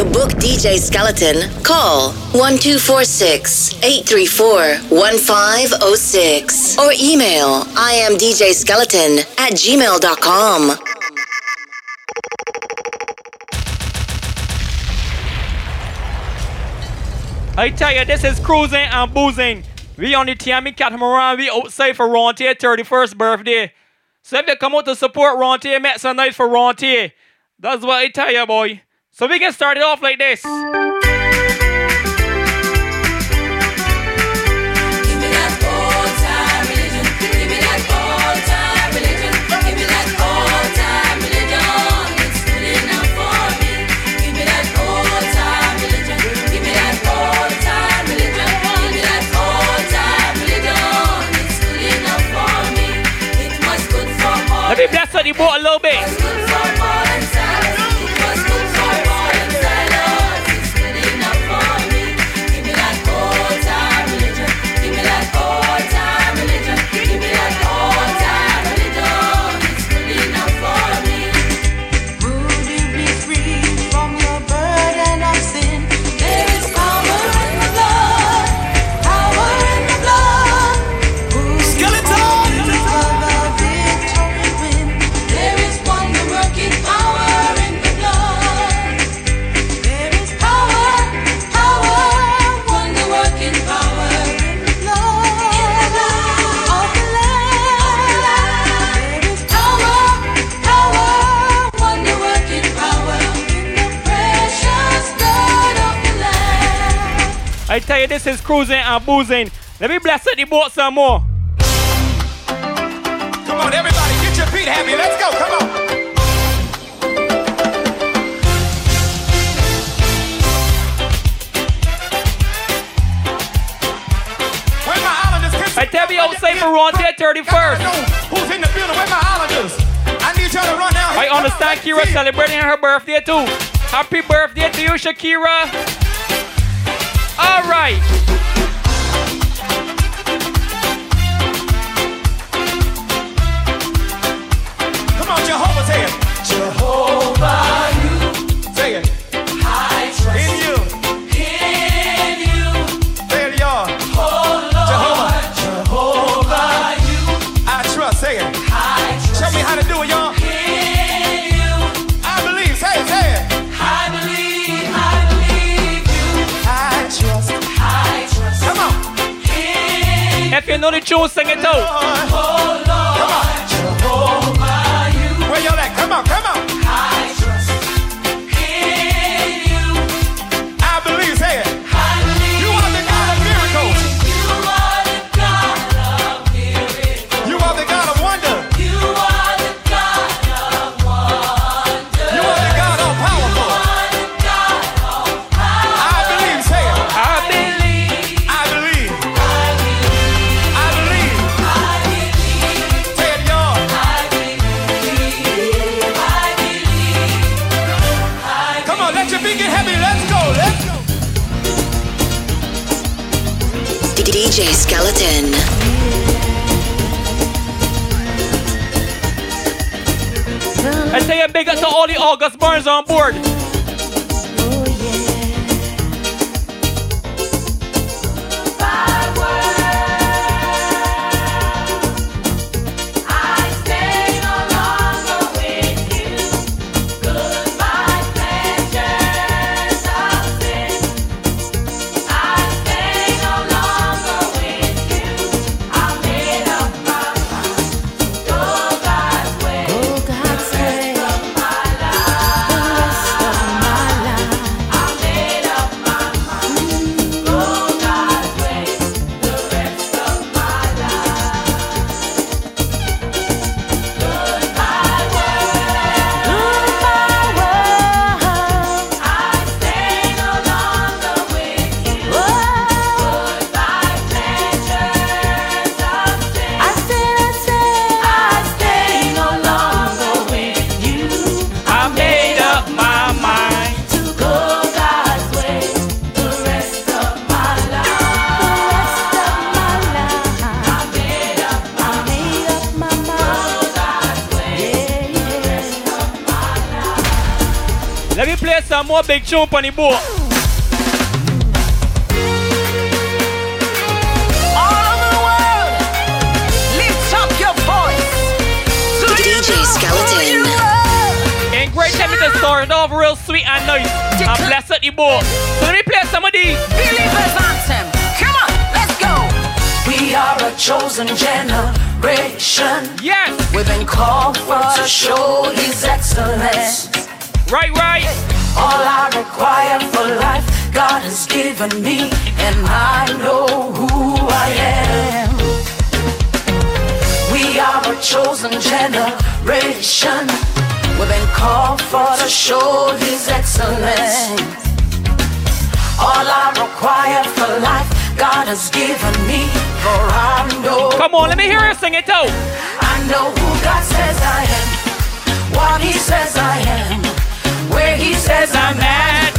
To book DJ Skeleton, call 1246 834 1506 or email imdjskeleton at gmail.com. I tell you, this is cruising and boozing. We on the Tiami Catamaran, we outside for Rontier 31st birthday. So if you come out to support Rontier, make some nice for Rontier. That's what I tell you, boy. So we can start it off like this. This is cruising and boozing. Let me bless the boat some more. Come on, everybody, get your feet happy. Let's go. Come on. Where my islanders? I tell you, outside for Rontier 31st. Who's in the building? Where my islanders? I need y'all to run down I understand Kira celebrating her birthday too. Happy birthday to you, Shakira. All right. Come on, Jehovah, say it. Jehovah, you. Say it. The tune, sing it out. August Burns on board. Big tune on the boat. All over the world, lift up your voice. DJ Skeleton. And great time to start off real sweet and nice. And bless up the boat. So let me play some of these. Believers anthem. Come on, let's go. We are a chosen generation. Yes. We've been called for to show His excellence. Right, right. All I require for life, God has given me, and I know who I am. We are a chosen generation. We've been called for to show His excellence. All I require for life, God has given me, for I know. Come on, let me hear you sing it out. I know who God says I am, what He says I am, where He says I'm.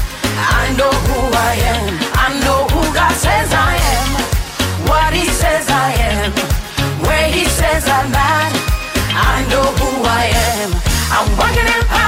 I know who I am, I know who God says I am, what He says I am, where He says I'm at. I know who I am. I'm working in power,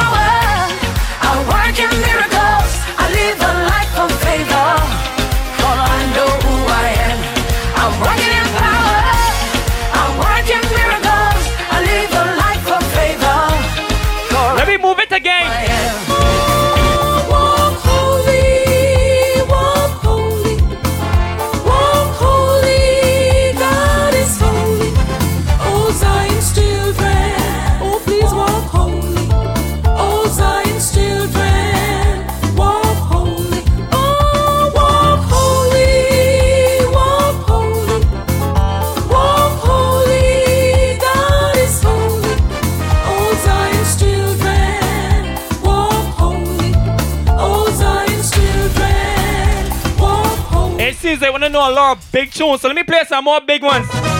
seems they want to know a lot of big tunes, so let me play some more big ones.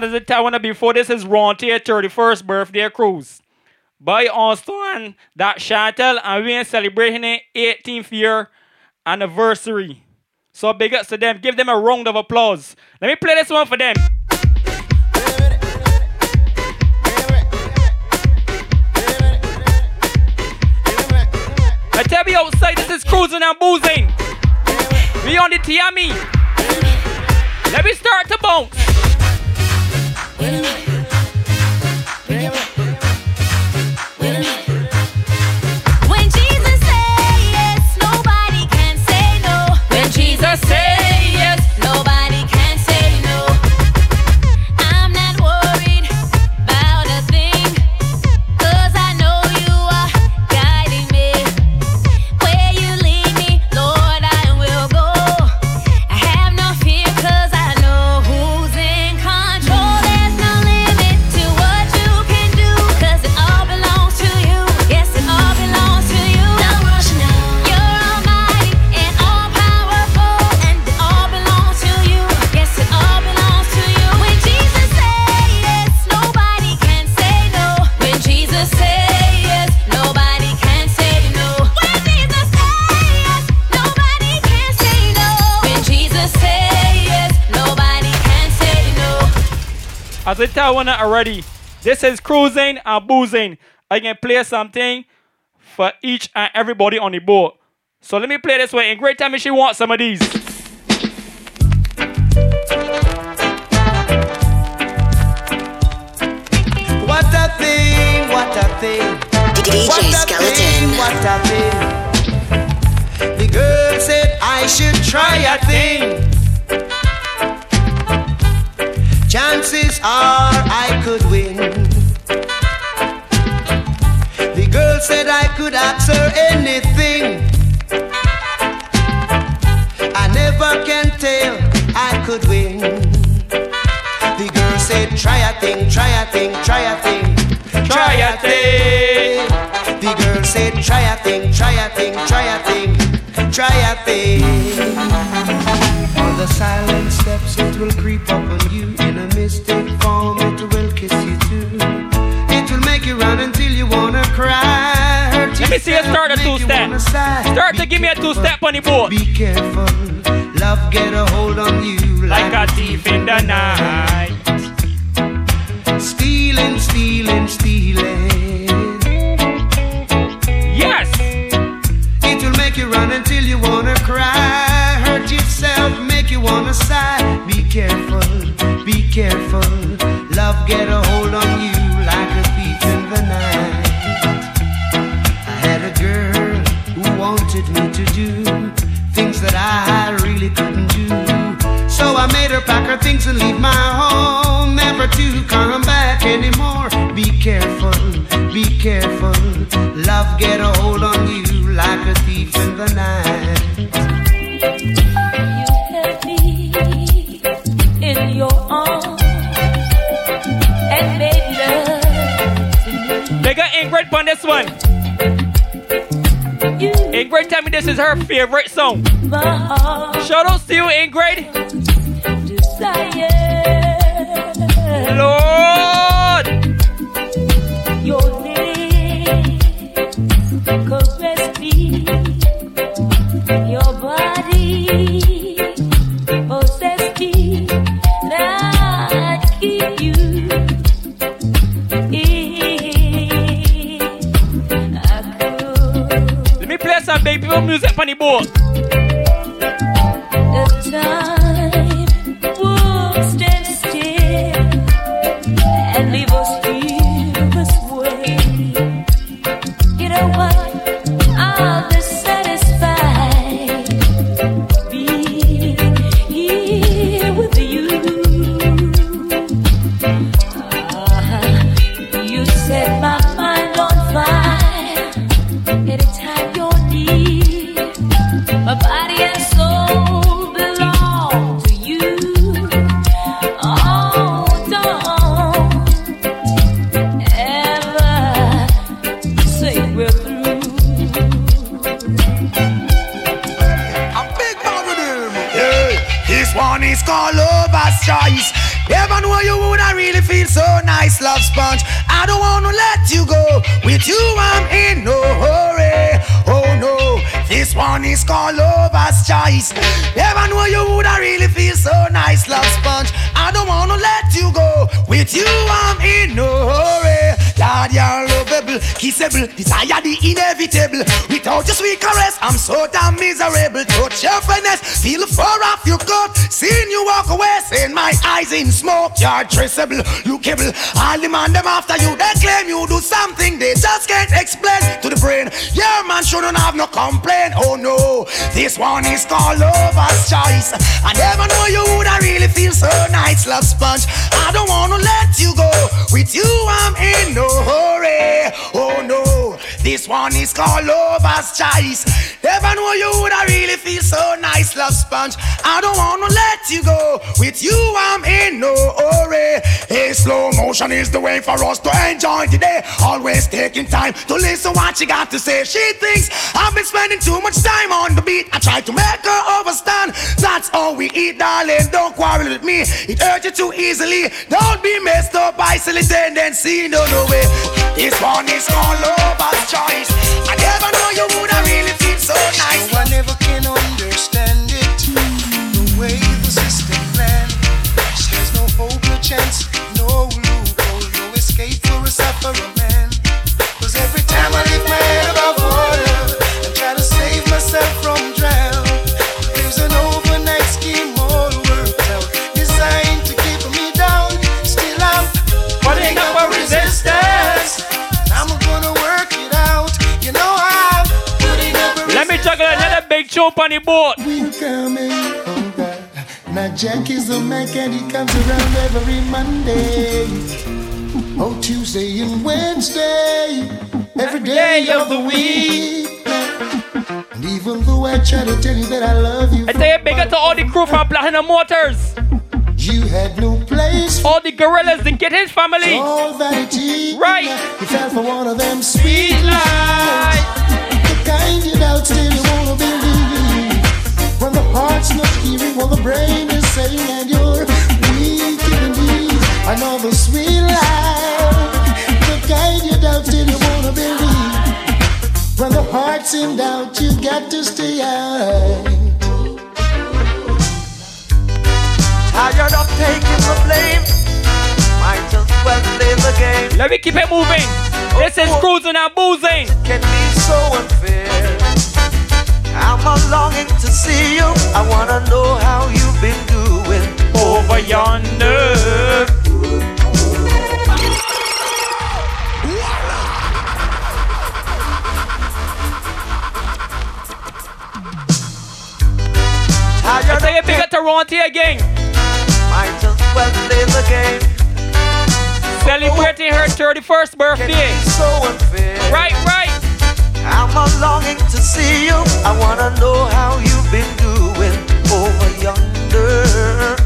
That the time before this is Rontier 31st birthday cruise. But I understand that Chantel and we are celebrating their 18th year anniversary. So big ups to them. Give them a round of applause. Let me play this one for them. I tell you outside, this is cruising and boozing. We on the Tiami. Let me start to bounce. When As I tell one already, this is cruising and boozing. I can play something for each and everybody on the board. So let me play this way. In great time if she wants some of these. What a thing, what a thing. DJ What a Skeleton. thing, what a thing. The girl said I should try a thing. Chances are I could win. The girl said I could ask her anything. I never can tell I could win. The girl said, try a thing, try a thing, try a thing, Try a thing. The girl said, try a thing, try a thing, try a thing, try a thing. On the silent steps, it will creep up on you me see you start a two-step. Start to give me a two-step on the board. Be careful, love get a hold on you Like a thief in the night. Stealing, stealing, stealing. Yes. It will make you run until you wanna cry. Hurt yourself, make you wanna sigh. Be careful, be careful. Love get a hold on things and leave my home, never to come back anymore. Be careful, be careful. Love get a hold on you like a thief in the night. You held me in your arms and made love to. They got Ingrid on this one. You Ingrid tell me this is her favorite song. my heart Shout out to you, Ingrid. Desire. Lord. Your name caress me. Your body possess me. And I keep you. in. I could. Let me play some big people music on the board. The inevitable. Without your sweet caress, I'm so damn miserable. Touch your finesse, feel fur off your coat. Seeing you walk away, seeing my eyes in smoke. You're traceable, lookable. All the man them after you, they claim you do something they just can't explain to the brain. Your man shouldn't have no complaint. Oh no, this one is called lover's choice. I never know you would I really feel so nice, love sponge. I don't wanna let you go. With you, I'm in no hurry. Oh no, this one is called lover's choice. Never know you would I really feel so nice, love sponge. I don't wanna let you go. With you, I'm in no hurry. Slow motion is the way for us to enjoy today. Always taking time to listen what she got to say. She thinks I've been spending too much time on the beat. I try to make her understand. That's all we eat, darling. Don't quarrel with me. It hurt you too easily. Don't be messed up by silly tendency. No, no way. This one is called lover's choice. I never know you would I really feel so nice. No, jump on the boat. We're coming, oh God. Now Jack is the Mac and he comes around every Monday. Oh, Tuesday and Wednesday. Every day of the week. And even though I try to tell you that I love you. I tell you, bigger to all the crew from Platinum Motors. You had no place All the gorillas, the Get His family. all vanity. Right. You fell for one of them sweet lies. The kind you doubt still you wanna believe. When the heart's not hearing what the brain is saying and you're weak in the knees. Another sweet lie. The kind you doubt still you wanna believe. When the heart's in doubt, you got to stay out. Tired of taking the blame. Might as well play the game. Let me keep it moving. This is oh, oh. cruising and boozing. Can be so unfair. I'm a longing to see you. I wanna know how you've been doing Over yonder. I Tired you, of big up Toronto again. Might as well play the game. Celebrating her 31st Can birthday. so unfair. Right, right. I'm a longing to see you. I wanna know how you've been doing over yonder.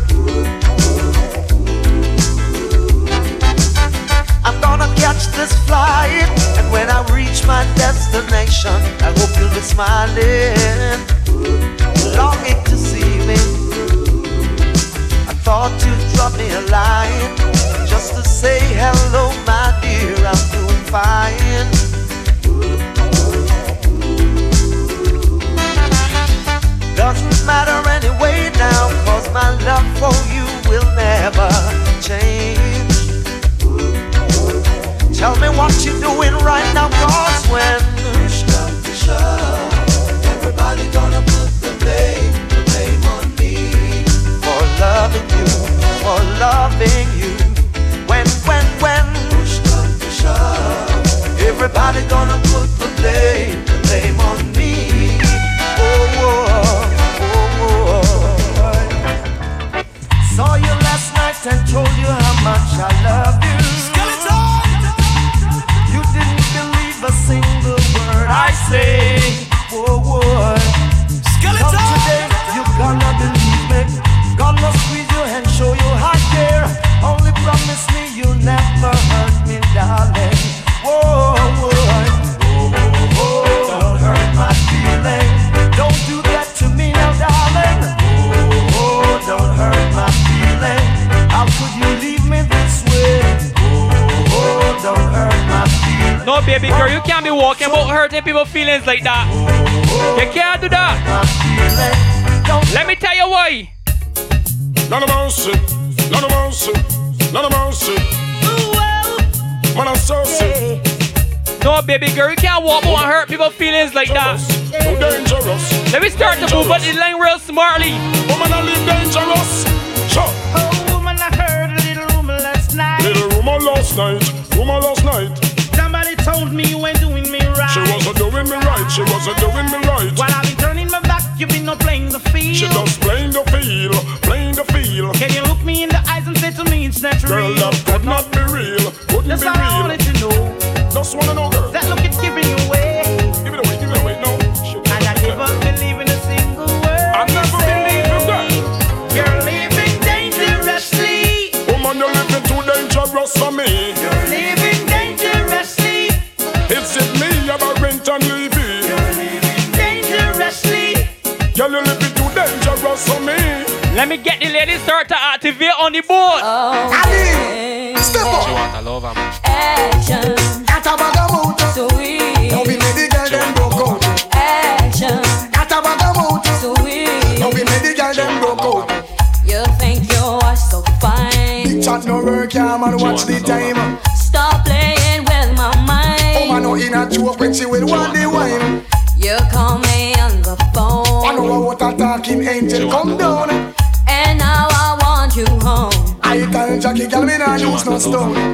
I'm gonna catch this flight, and when I reach my destination, I hope you'll be smiling, longing to see me. I thought you'd drop me a line just to say hello, my dear. I'm doing fine. Doesn't matter anyway now, cause my love for you will never change. Tell me what you're doing right now, cause when push comes to shove, everybody gonna put the blame, the blame on me for loving you, for loving you. When, when, when push comes to shove, everybody gonna put the blame, and told you how much I love you. Skeleton! You didn't believe a single word I say. Whoa, whoa. Come today, you're gonna believe me. Gonna squeeze your hand, show you I care. Only promise baby girl, you can't be walking about hurting people's feelings like that. You can't do that. My feelings. Don't Let me tell you why. None of mercy, none of mercy, none of mercy. Man, I'm so sick. No, baby girl, you can't walk about and hurt people's feelings like that. Too dangerous. Let me start to move on the line real smartly. Woman, I live dangerous. Sure. Oh, woman, I heard a little rumor last night. Little rumor last night, rumor last night.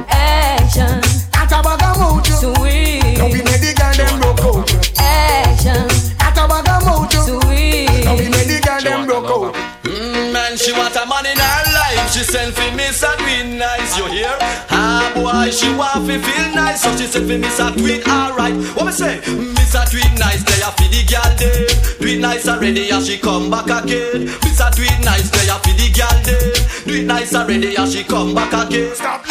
Action. Atabaga mojo. Sweet. The girl broke out. Action. Sweet. Now we made the girl them broke out. Mm, man, she want a man in her life. She send for me tweet nice. You hear? Ah boy, she want to feel nice. So she send for me a tweet alright. What me say? Miss a tweet nice. They a feed the girl day Tweet nice already, and she come back again. Miss a tweet nice. They a feed the girl them. Tweet nice already and she come back again. Stop.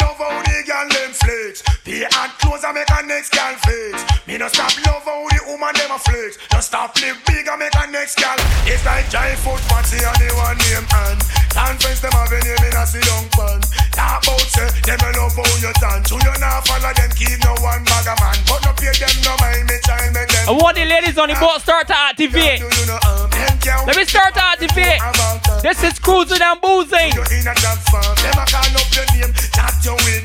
No stop love how the woman them a flex. Just stop live big and make a next girl. It's like giant foot fancy and the one name and conference them have a name in a sit down pan. Talk about say them a love how you dance. You you not follow them keep no one bag a man. But no pay them no mind me child make them. I want the ladies on the boat start to activate. You um, Let me start to activate. This is cruising and boozing. You in a farm, them a call up your name, chat your way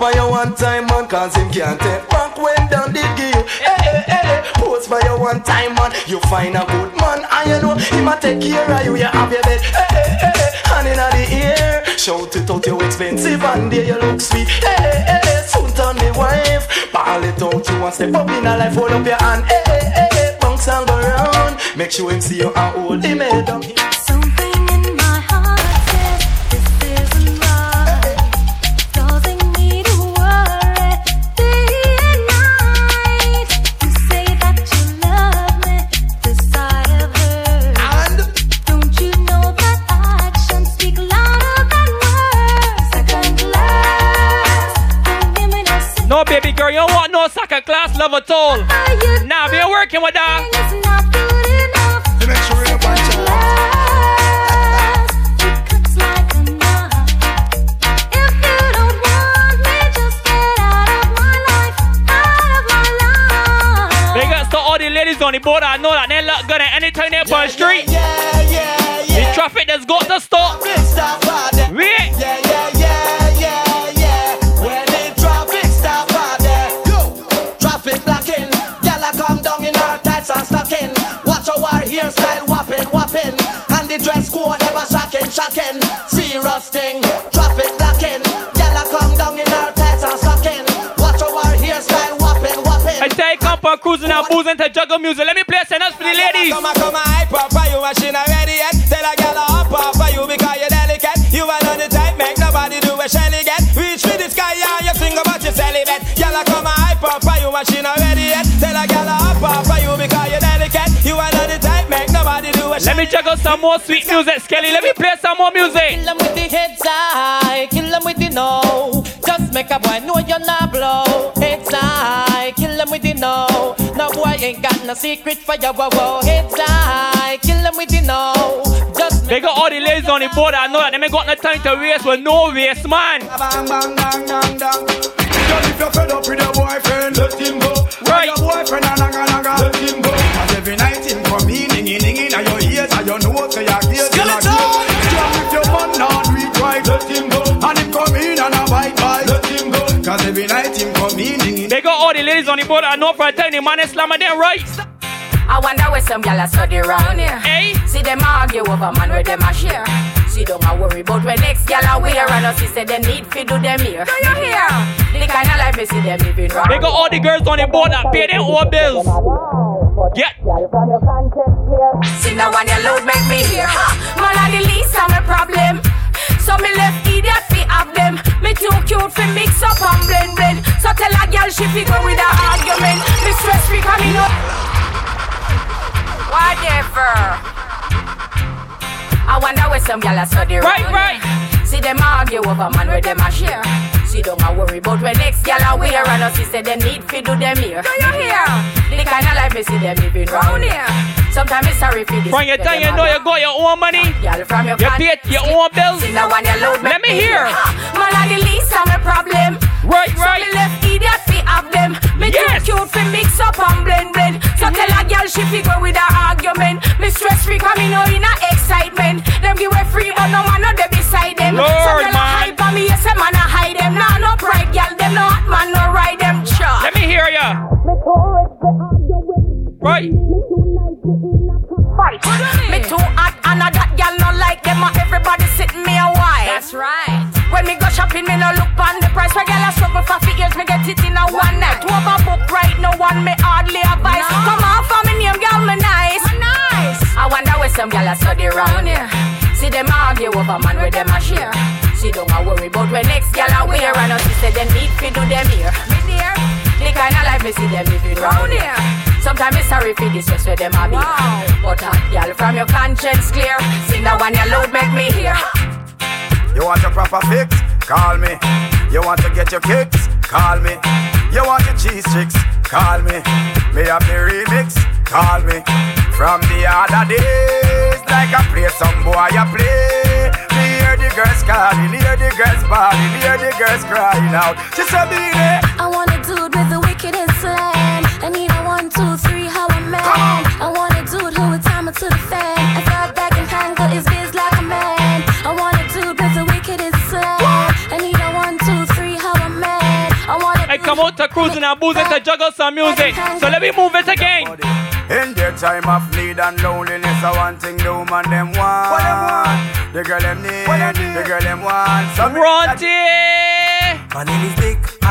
For you one time, man, cause him can't take back when down did give. Hey, hey, hey, hey. Pose for you one time, man. You find a good man, and you know him a take care of you. You have your bed. Hey, hey, hey, hey. Hand in the air. Shout it out, you expensive, and there you look sweet. Hey, hey, hey, hey. Soon turn the wife. Ball it out, you want step up in a life, hold up your hand. Hey, hey, hey, hey. Bounce and go round. Make sure him see you and hold him head down. Working with that. it's not good enough. To make sure you punch out. Glass, it cuts like a knife. If you don't want me, just get out of my life, out of my life. Big ups to all the ladies on the board. I know that they look good at any time they're on the street. Yeah, yeah, The yeah. traffic that's got to stop. Cruising and boozing to juggle music. Let me play some else for the ladies. Come on, come on, hype up for you, machine already yet. Tell a gal up up for you because you're delicate. You are not the type, make nobody do a shelly get. Reach for the sky and you sing about your celibate. Gal oh, come on, hype up for you, machine already yet. Tell a gal up up for you because you're delicate. You are not the type, make nobody do a Let me juggle some more sweet music, Skelly. Let me play some more music. Kill 'em with the heads high, kill 'em with the no. Just make a boy know you're not blow. Heads high, kill 'em with the no. No boy ain't got no secret for you, whoa, whoa. Heads high, kill 'em with the no. Just They got all the ladies on the board. I know that they ain't got no time to waste with no waste, man. Bang, bang, bang, bang, bang. Girl, if you're fed up with your boyfriend, let him go. Right. Your boyfriend a naga naga, let him go. Cause every night him come in, dinging, dinging, and your ears and your nose, so your ears still a glow. Girl, if your man not do it right, let him go. And him come in and a bite bite, let him go. Cause every night him come in, dinging. They got all oh, the ladies on the board. I know for a time the man is slamming them right. I wonder where some gyal a study round here. Hey, See them argue over man where them a share. See don't a worry about when next gyal a wear and us say them need fi do them here. Do you hear? The kind of life me see them living round. they got all the girls on the board that pay their own bills. Yeah. See now when your load make me hear. Ha! Man a the least of my problem. So me left idiot have them. Me too cute fi mix up and blend blend. So tell a girl she fi go with a argument. Me stress free coming up. Whatever. I wonder where some gyal a study Right, right. See them argue over man where them a share. See don't a worry about when next gyal a wear and us say them need fi do them here. Do you hear? The kind of life me see them living round here. Sometimes me sorry for this. From your time you know you got your own money. Girl from your You pay your own bills. See now when you load Let me hear. Ah, man a the least of my problem. Right, right. me left idiot fi have them. Me Yes. too cute fi mix up and blend blend. So mm-hmm. tell a girl she fi go with her argument. Me stress free cause me know oh, in a excitement. Them give away free but no man no dey beside them. Lord, so girl a man. hype on me yes a man a hide them. Nah no pride girl them no hot man no ride them. Cha. Let me hear ya. Right. Fight. Me too hot and a that girl no like them. Everybody sitting me a while. That's right. When me go shopping, me no look on the price. Where girl a struggle for few years, me get it in a one night. Whoever book right, over one me hardly advice. Come on for me name, girl, me nice. nice. I wonder where some gal a study round here. See them argue over man where them a share. See don't a worry about when next gal a wear. And us say them need fi do them here. Me the kind of life me see them living round here. Sometimes it's sorry for this stress where them a be. But a gal from your conscience clear. Sing that one your load make me hear. You want a proper fix? Call me. You want to get your kicks? Call me. You want your cheese sticks? Call me. Me have the remix? Call me. From the other days, like I play some boy, I play. Me hear the girls calling, hear the girls bawling, hear the girls crying out. She said, "Be there." I want a I need a one, two, three, how a man. I want a dude who would time it to the fan. I thought back and handle his biz like a man. I want a dude with the wickedest slam. I need a one, two, three, how a man. I want a Hey, come out to cruising and boozing to juggle some music. So let me move it again. In their time of need and loneliness, I want thing the woman them want. What them want? The girl them need, What them need? the girl them want. Some Ronti! My name is Dick.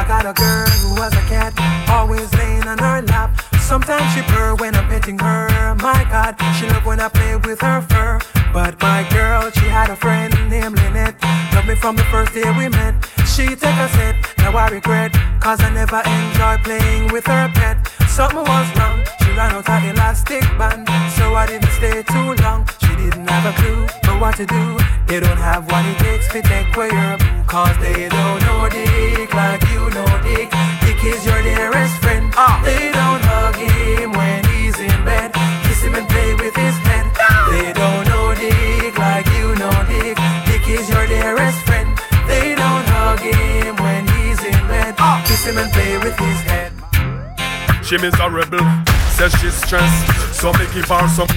Got a girl who was a cat, always laying on her lap. Sometimes she purr when I'm petting her. My God, she love when I play with her fur. But my girl, she had a friend named Lynette. Loved me from the first day we met. She take a set, now I regret. Cause I never enjoy playing with her pet. Something was wrong, she ran out her elastic band. So I didn't stay too long. Didn't have a clue but what to do. They don't have what it takes to take away your boo. Cause they don't know Dick like you know Dick. Dick is your dearest friend. Ah. They don't hug him when he's in bed. Kiss him and play with his head. They don't know Dick like you know Dick. Dick is your dearest friend. They don't hug him when he's in bed. Ah. Kiss him and play with his head. She miserable, says she's stressed. So me give her some.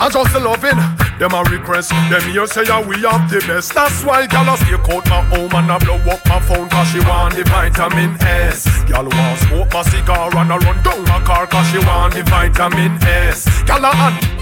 I just loving them a request. Them here say yeah, we have the best. That's why gal a stay out my home and I blow up my phone cause she want the vitamin S. Gal want smoke my cigar and I run down my car cause she want the vitamin S. Gal a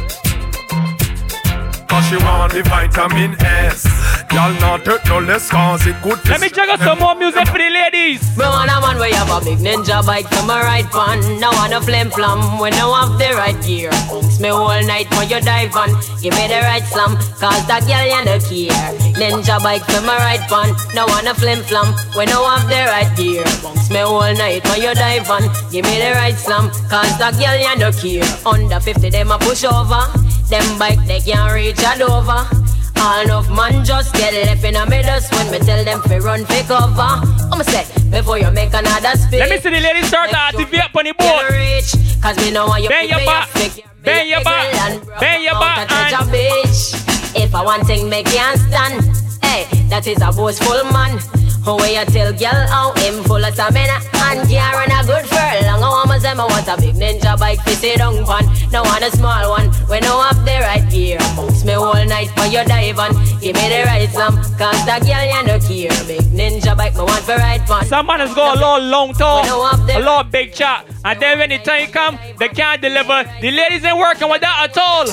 Cause she want the vitamin S. Gal not take no less cause it good Let me check out some more music for the ladies. Me want a man where you have a big ninja bike to my right pan. No want a flim flam when no have the right gear. Bounce me all night when you dive on. Give me the right slam, cause that girl you no care. Ninja bike to my right pan. No want a flim flam when no have the right gear. Bounce me all night when you dive on. Give me the right slam, cause that girl you no care. Under 50 them a push over. Them bike they can't reach a Dover. All enough man just get left in a middle when me tell them fi run fi cover. I'ma say before you make another speech. Let me see the ladies start to activate on the board. Rich, cause me know why you Bend your back. Bend your back. Bend your back. and- bitch. If I want thing me can't stand, hey, that is a boastful man. Who way you tell girl how him full of stamina and can't run a good furlong. I want say I want a big ninja bike to sit down pan. No want a small one when no have the right gear. Bounce me all night for your dive on. Give me the right slam, cause that girl you no care. Big ninja bike me want for ride pan. Some man has got a lot long talk, a lot big chat, and then when the time come, they can't deliver. The ladies ain't working with that at all.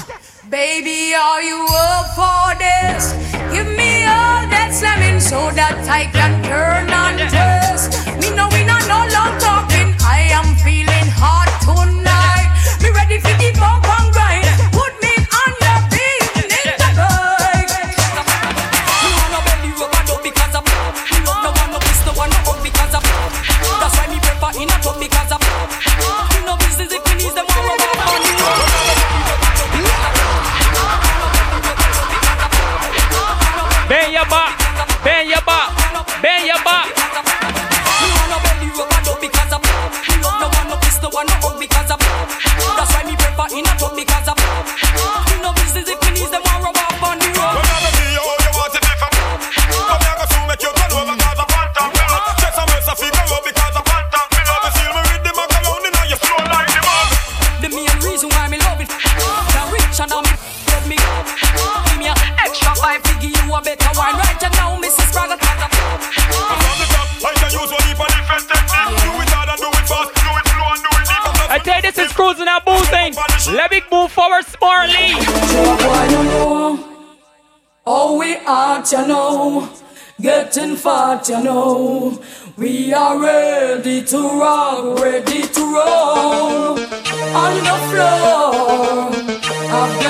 Baby, are you up for this? Give me all that slamming so that I can turn on this. want you know we are ready to rock, ready to roll on the floor.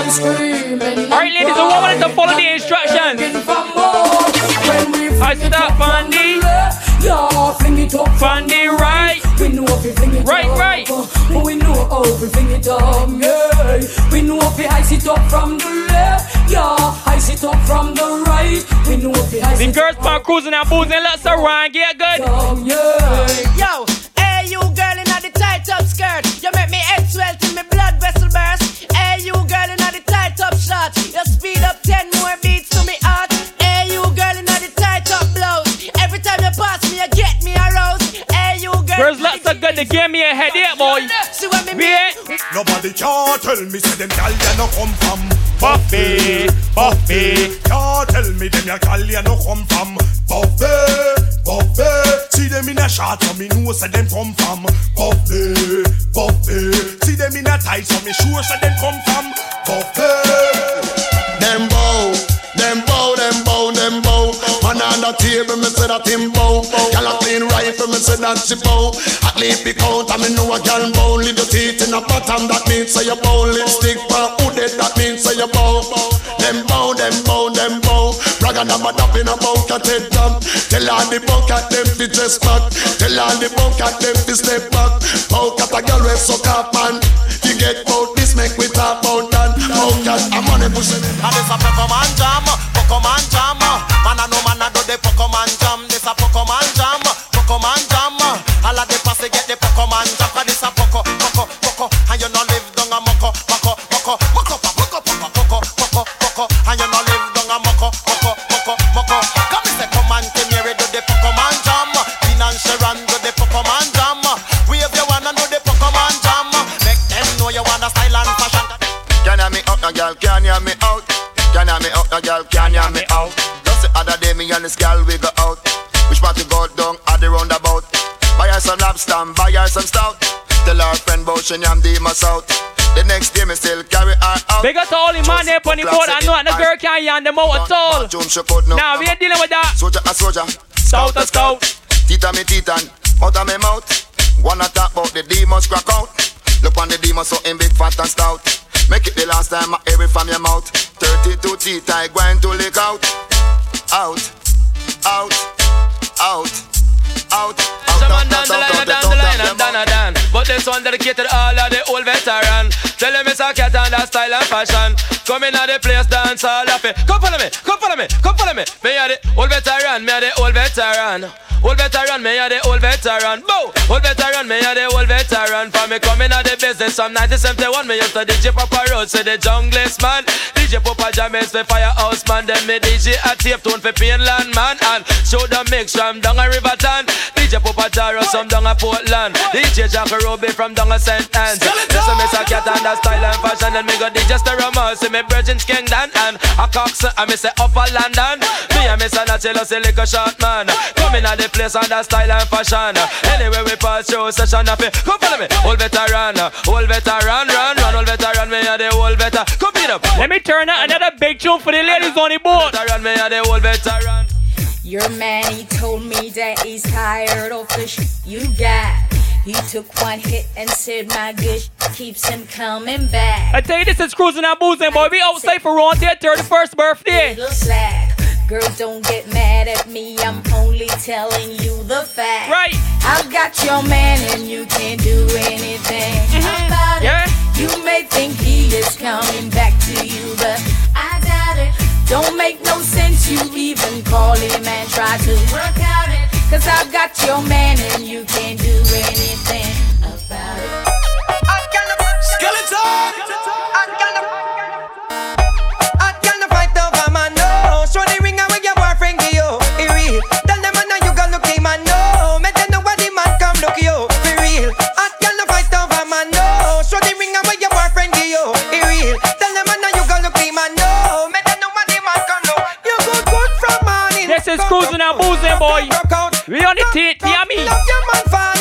Screaming. Alright, ladies and let's follow the instructions. I start, on the left, the right. We know if we fling it right, up. right. We know we fling it up, yeah. We know if we ice it up from the left yeah. Ice it up from the right. We know if we ice The it girls part cruising and boozing, let's around, get good. up, yeah. Yo, hey you girl in the tight up skirt, you make me head swell till me blood vessel burst. Hey you girl in the tight up shot, you speed up ten more beats Girls, let's are good to give me a headache, boy. See what me We ain't Nobody can tell me say them gal ya no come from Buffy, Buffy. Can't tell me them ya gal ya no come from Buffy, Buffy. See them in a shot so me know say them come from Buffy, Buffy. See them in a tight so me sure say them come from Buffy. Them bow, them bow, them bow, them bow. Man on the table, me say that him say that she bow. At least pick out, I me know a gyal bow. Leave your teeth in a bottom, that means say you bow. Lipstick for hooded, that means say you bow. Them bow, them bow, them bow. Brag and I'm a dap in a bucket head down. Tell all the bucket them fi dress back. Tell all the bucket them fi step back. Bucket a gyal we suck up man. You get bout this, make we talk about that. Bucket a money pussy. And this a Pokemon friend about she the next day, me still carry her out. Up to all the man there on the boat. I know the girl can't yarn them out at all. Now we ain't dealing with that. Soldier a soldier. Scout a scout. Tita me titan. Out of me mouth. Wanna talk about the demons crack out. Look on the demons so in big fat and stout. Make it the last time I hear it from your mouth. 32 teeth I going to lick. Out. Out. Out. Out. One dedicated all of the old veteran. Tell them it's a cat and that style and fashion. Come in at the place, dance all of it. Come follow me, come follow me, come follow me. Me are the old veteran, me are the old veteran. Old veteran, me are the old veteran. Bow, old veteran, me are the old veteran. For me coming out the business from 1971, me used to DJ Papa Road, say the junglist man. DJ Papa James for Firehouse man, then me DJ a tape tone for Painland man, and show the mix from down a Riverton. DJ Papa Jaro some down a Portland. DJ Jack Ruby from down a St. Anne's. Listen, me say cat and that style and fashion, and me go DJ Steroma, see me Virgin Kingdom and a Cox, and me say Upper London. Me and me say Nachelo, say lick a short man. Coming at the place on that style and fashion. Anyway, we pass through session up here. Come follow me, old veteran, old veteran, run, run, old veteran, me and the old veteran. Come beat up. Let me turn out another big tune for the ladies on the boat. Veteran, me and the old veteran. Your man, he told me that he's tired of the shit you got. He took one hit and said my good sh- keeps him coming back. I tell you, this is cruising and boozing, boy. We outside for Ron their 31st birthday. Little slack. Girl, don't get mad at me. I'm only telling you the fact. Right. I've got your man and you can't do anything mm-hmm. about it. You may think he is coming back to you, but I. Don't make no sense you even call him and try to work out it. Cause I've got your man and you can't do anything about it. This is cruising and boozing, boy. We on the T- Tiami. Love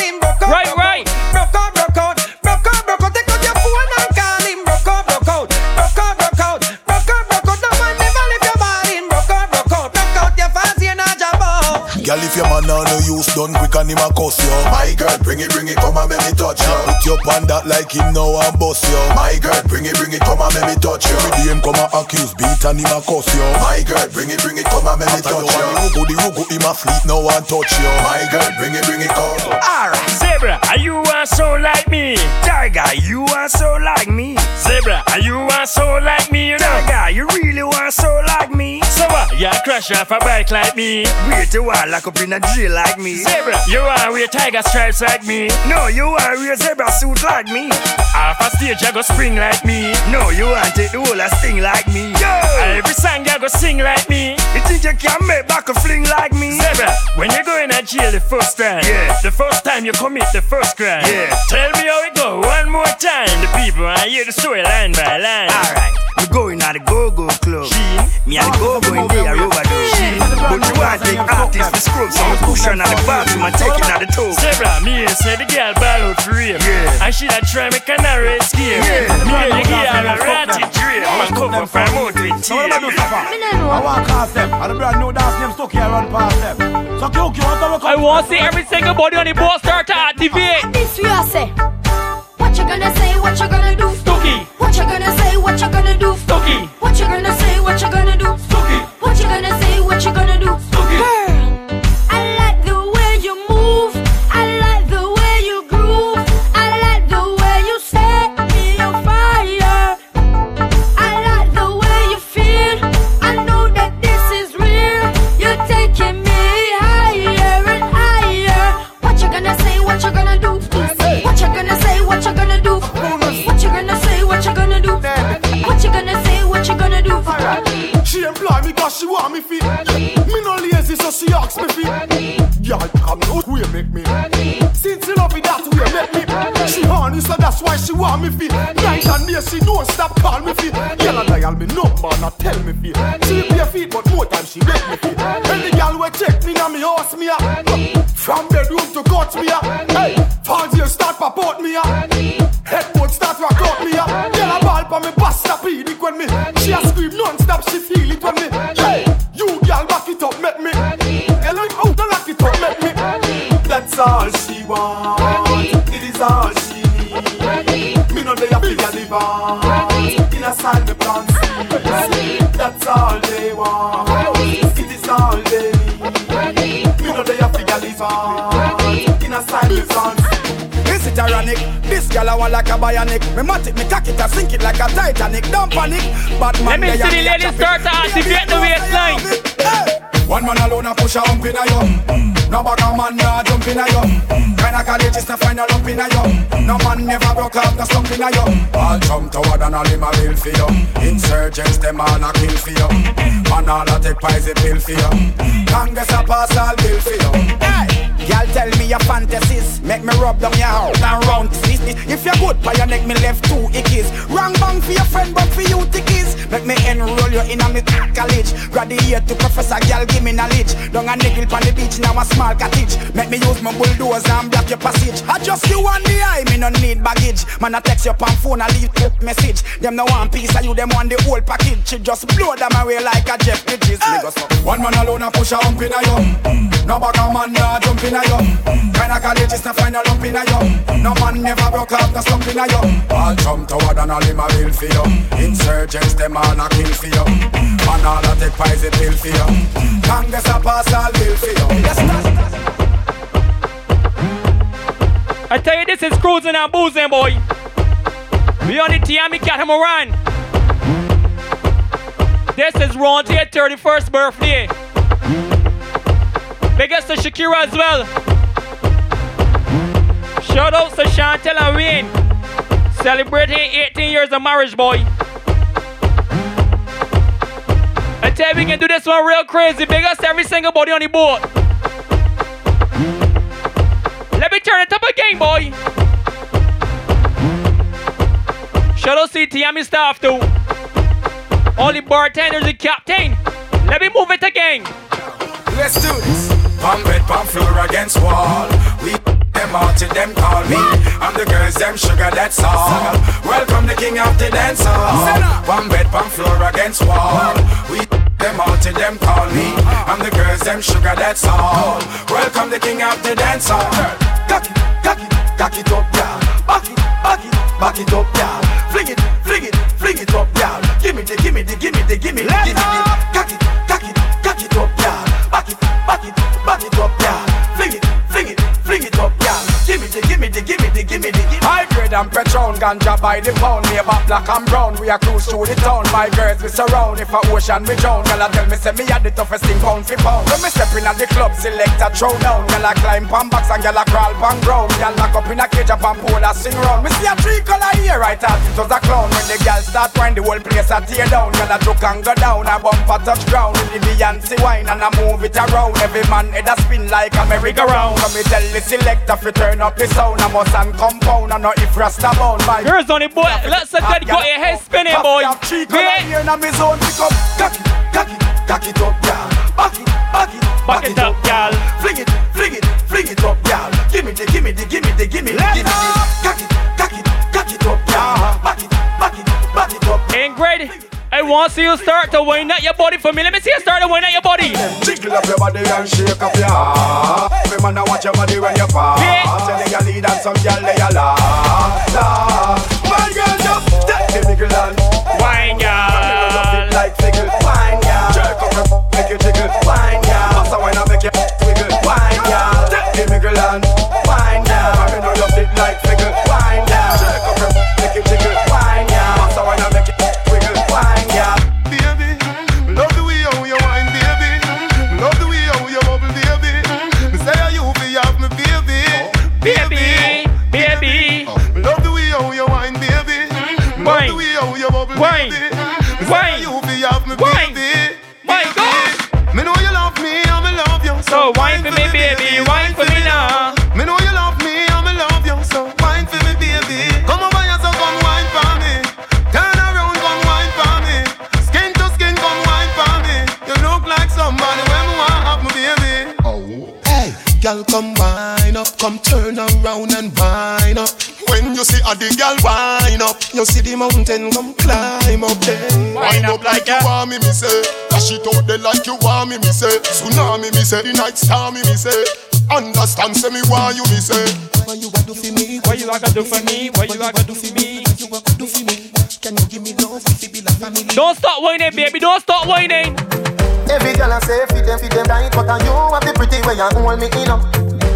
Girl, if your man on no use, done quick and and him a cuss you. My girl, bring it, bring it, come and make me touch you. Put your pan that like him now and bust you. My girl, bring it, bring it, come and make me touch you. Every day him come and accuse, beat and him a cuss you. My girl, bring it, bring it, come and make me touch you. The rugu, the rugu, him a fleet now and touch you. My girl, bring it, bring it, come. Alright, Zebra, are you want so like me? Tiger, you want so like me? Zebra, are you want so like me? You know, Tiger, you really want so like me? So what? You crash off a bike like me? Wait a while, lock up in a drill like me? Zebra, you want wear tiger stripes like me? No, you want wear zebra suit like me? Half a stage, you go spring like me? No, you want take the whole a sting like me? Yo! Every song you go sing like me? You think you can make back a fling like me? Zebra, when you go in a jail the first time, yeah, the first time you commit the first crime, yeah. Tell me how it go one more time. The people I hear the story line by line. Alright, we're going at the go-go club. Me and the go-go in there overdose. But you want take artists to scrub, so we push her in the bathroom and take it at the toe. Zebra, me and say the girl ball out for rape. Yeah. And she that try me canary escape. Yeah. Me and the girl a ratty drape. And cover from out with tears. I want cast them. And the brand new dance name stuck here run past them. So cute, you want to come I want to see every single body on the boat start to activate. This you say. What you gonna say? What you gonna do? Stooky. What you gonna say? What you gonna do? Stooky. What you gonna say? What you gonna do? Stooky. What you gonna say? What you gonna do? Stooky. You? She employ me cause she want me fit. Me no lazy so she asks me fit. Girl, come out way make me. Since you love it that way make me. She horny so that's why she want me fit. Night and day she don't stop call me fit. Girl I dial me number not tell me fit. She pay feet but more time she make me fit. Any girl we check me now me house me a. From bedroom to court me a. Hey, falls here start pop out me a. Headboard start rock out me a. Girl a ball pa me bust a pedic when me. She a non-stop she feel it when me. Hey, you girl back it up make me. Girl I'm out and lock it up make me. That's all she want. It is all she need. Me know they a figure live In a me plant seeds. That's all they want. It is all they need. Me know they a figure live In a side plant Is it ironic? This girl I want like a bionic. Me mat it, me cock it, I sink it like a Titanic. Don't panic. But Let man, me they see the me ladies start to activate the waistline. One man alone a push a hump in a yum. No a man nah jump in a yum. Kinda college is to find a lump in a yum. No man never broke out the slump in a yum. All jump toward and all him a bill for you. Insurgents them all a kill for you. Man all a take poison pill for you. Congress a pass all bill for you. Hey, Y'all tell me your fantasies Make me rub down your house and round this, this. If you're good, by your neck me left two ickies Wrong bang for your friend, but for you tickies Make me enroll you in a me college Graduate to professor, girl, me knowledge Down a nickel on the beach, now a small cottage. Make me use my bulldozer and block your passage. I just you on the eye, me no need baggage. Man, I text your on phone, I leave quick message. Them no one piece, of you them want the whole package. She just blow them away like a Jeff Bridges. Me so. One man alone a push a hump in a yum. No bag a man nah jump in a yum. Kinda college is to find a lump in a yum. No man never broke out the slump in a yum. All jump toward and all him a bill for you Insurgents them all a kill for you Man all a take poison pill for you Congress a pass all bill for you I tell you, this is cruising and boozing, boy. We on the Tiami catamaran. This is Ron T 31st birthday. Big ups to Shakira as well. Shout out to Chantel and Wayne. Celebrating 18 years of marriage, boy. I tell you, we can do this one real crazy. Big ups to every single body on the boat. Let me turn it up again, boy. Shout out to Tiami staff too. All the bartenders and captain. Let me move it again. Let's do this. Palm bed, palm floor against wall. We them out till them call me. I'm the girls, them sugar, that's all. Welcome the king of the dance hall. Palm bed, palm floor against wall. We Them out to them call me. I'm the girls, them sugar, that's all. Welcome the king of the dance hall. Cock it, cock it, cock it up, y'all. Back it, back it, back it up, y'all. Fling it, fling it, fling it up, y'all. Give me the, give me the, give me the, give me the, give me the. And Patron, ganja by the pound. Neighbor black and brown, we a cruise through the town. My girls we surround, if a ocean we drown. Girl a tell me say me a the toughest thing pound for pound. When me step in at the club, select a throw down Girl a climb pan box and girl a crawl pan ground. Girl lock up in a cage up and pole a sing round. Me see a three color here, right out it was a clown. When the girl start whine, the whole place a tear down. Girl joke and go down, I bump a touch ground. With the Beyonce wine and a move it around. Every man head a spin like a merry-go-round. So me tell the selector fi turn up the sound. I must and compound, I know if Rasta bound my Girls on it, boy. Let's say that got your head spinning, boy. Yeah. Here in my zone, pick up, cock it, cock it, up, y'all. Back it, back it, back it up, y'all. Fling it, fling it, fling it up, y'all. Give me the, give me the, give me the, give me the, give me the. Cock it, cock it, up, y'all. Back it, back it, back it up. Ain't great. I want to see you start to wind up your body for me. Let me see you start to wind up your body. Jiggle up your body and shake up your man, I watch your body when you fall. Tell the girl lead and some girl a la, la. My girl just take the middle and wine, girl. Like figgle, wine, girl. Jerk up your make you jiggle, wine, girl. Pass a wine and make you wiggle, wine, girl. Take the and wine, girl. I know you fit like figgle, wine, girl. Jerk up your make you jiggle, wine, girl. Pass wine say. The night star, me, me say. Understand, say me why you, me say. What you want do for me? What you gonna do for me? What you gonna do for me? What you want do for me? Can you give me love if it be like family? Don't stop whining, baby. Don't stop whining. Every girl I say feed them, feed them right But are you have the pretty way you hold me in up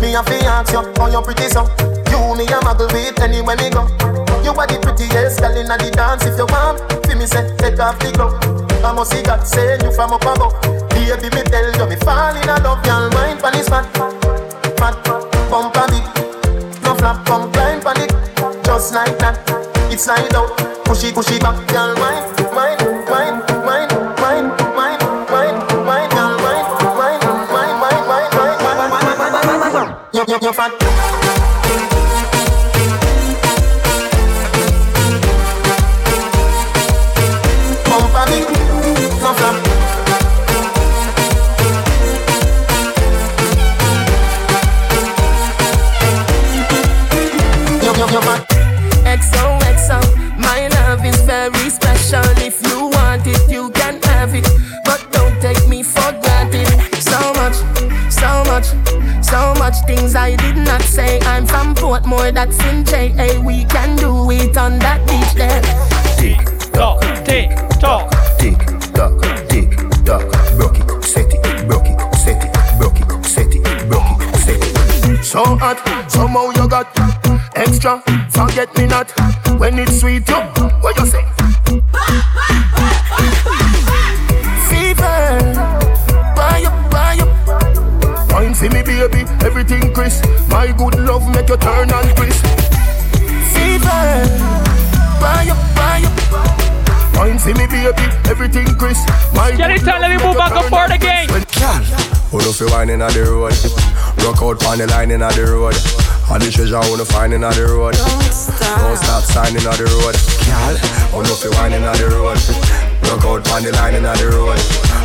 Me a fi ask you, how you pretty so You me a muggle with anywhere me go You are the prettiest girl inna the dance If you want, fi me say, take off the glove I must see God say you from up above. Baby me tell you, me fall in love Y'all mind pan is fat, fat, bump a bit No flap, come climb pan it. Just like that, it's slide out. Push it, push it back, y'all mind, Portmore, that's in JA. We can do it on that beach there. Tick tock, tick tock, tick tock, tick tock. Broke it, set it, broke it, set it, broke it, set it, broke it, set it. So hot, somehow you got extra. Forget me not when it's sweet. You Who know fi wine inna the road? Rock out pon the line inna the road. All the treasure who know find inna the road. Don't stop sign inna the road. Girl, who know fi wine inna the road? Rock out pon the line inna the road.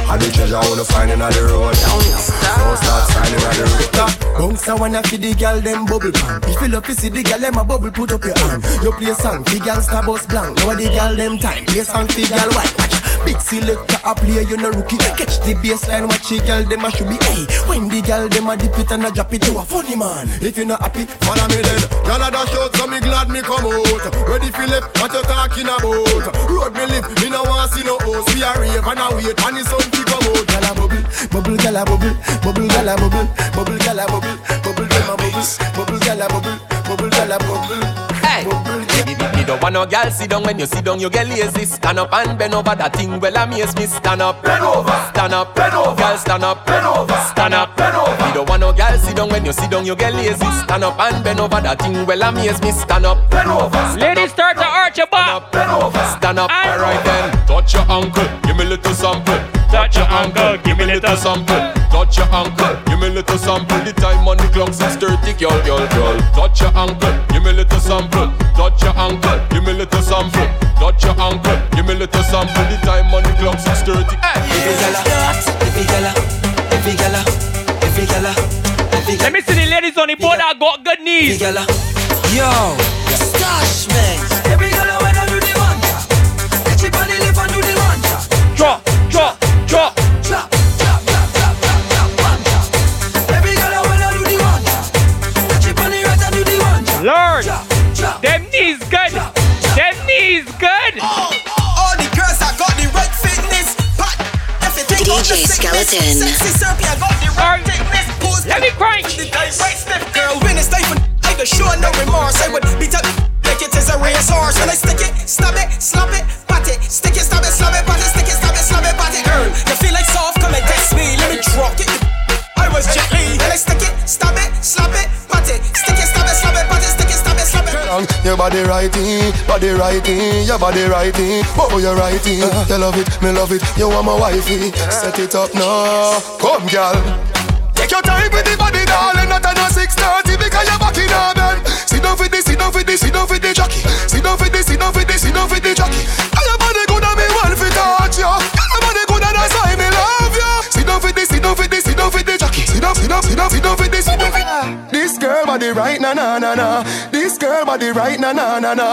All the treasure who know find inna the road. Don't stop sign inna the road. Bounce a wanna fi the gal them bubble pan. If you love to see the gal them a bubble, put up your hand. You play song fi gal star bus blank. Now the gal them time. Play song fi gal white. Big selector a play, you no rookie. Catch the baseline, watch the girl them a should be. Hey, when the girl them a dip it and a drop it, you a funny man. If you not happy, follow me then. Y'all a dash out, so me glad me come out. Ready left, what you talking about? Road me live, me no want see no host. We a rave and a wait, and sun to come out. Gyal a bubble, bubble, gyal a bubble, bubble, gyal a bubble, bubble, gyal a bubble, bubble, them a bubble, bubble, gyal a bubble, bubble, gyal a bubble. Hey, me, me, me don't want no girl sit down when you sit down you get lazy. Stand up and bend over. That thing well amaze me. Stand up, bend over. Stand up, bend over. Girl stand up, bend over. Stand up, bend over. Me don't want no girl sit down when you sit down you get lazy. Stand up and bend over. That thing well amaze me. Stand up, bend over. Ladies start to arch your back. Bend over. Stand up, alright then. Touch your ankle, give me little sample. Touch your ankle, give me little sample. Touch your ankle, give me little sample. The time on the clock 6:30, girl, girl, girl. Touch your ankle, give me little sample. Touch your ankle, give me little sample. Touch your ankle, give me little sample. The time on the clock 6:30. Every gala, every gala, every gala, every gala, every Let me see the ladies on the board that got good knees. Yo, stash man. Every gala when I do the one, catch it on the and do the one. Drop, drop, drop. Drop, drop, DJ. Skeleton. Sexy serpent got the right thickness. Pose Let me crunch. The guys right step, girl. When it's time I can show no remorse. I would beat up like it is a racehorse. When I stick it, stab it, slap it, pat it, stick it, stab it, slap it, pat it, stick it, stab it, slap it, pat it, girl. You feel like soft? Come and test me. Let me drop it. I was gently. When I stick it, stab it, slap it, pat it, stick it, it, slap it. Wrong. Your body righty, body righty, your body righty. Oh, you righty. You love it, me love it. You want my wifey. Set it up now. Come, girl. Take your time with the body, darling. Not on a 6:30 because you're back in a bed. Sit down for this, sit down for this, sit down for the jockey. Sit down for this, sit down for this, sit down for the jockey. And your body good and me want fi touch you. And your body good and that's why me love you. Sit down for this, sit down for this, sit down for the jockey. Sit down, sit down, sit down, sit down for this, sit down for this girl body right na na na na. This girl body right na na na na.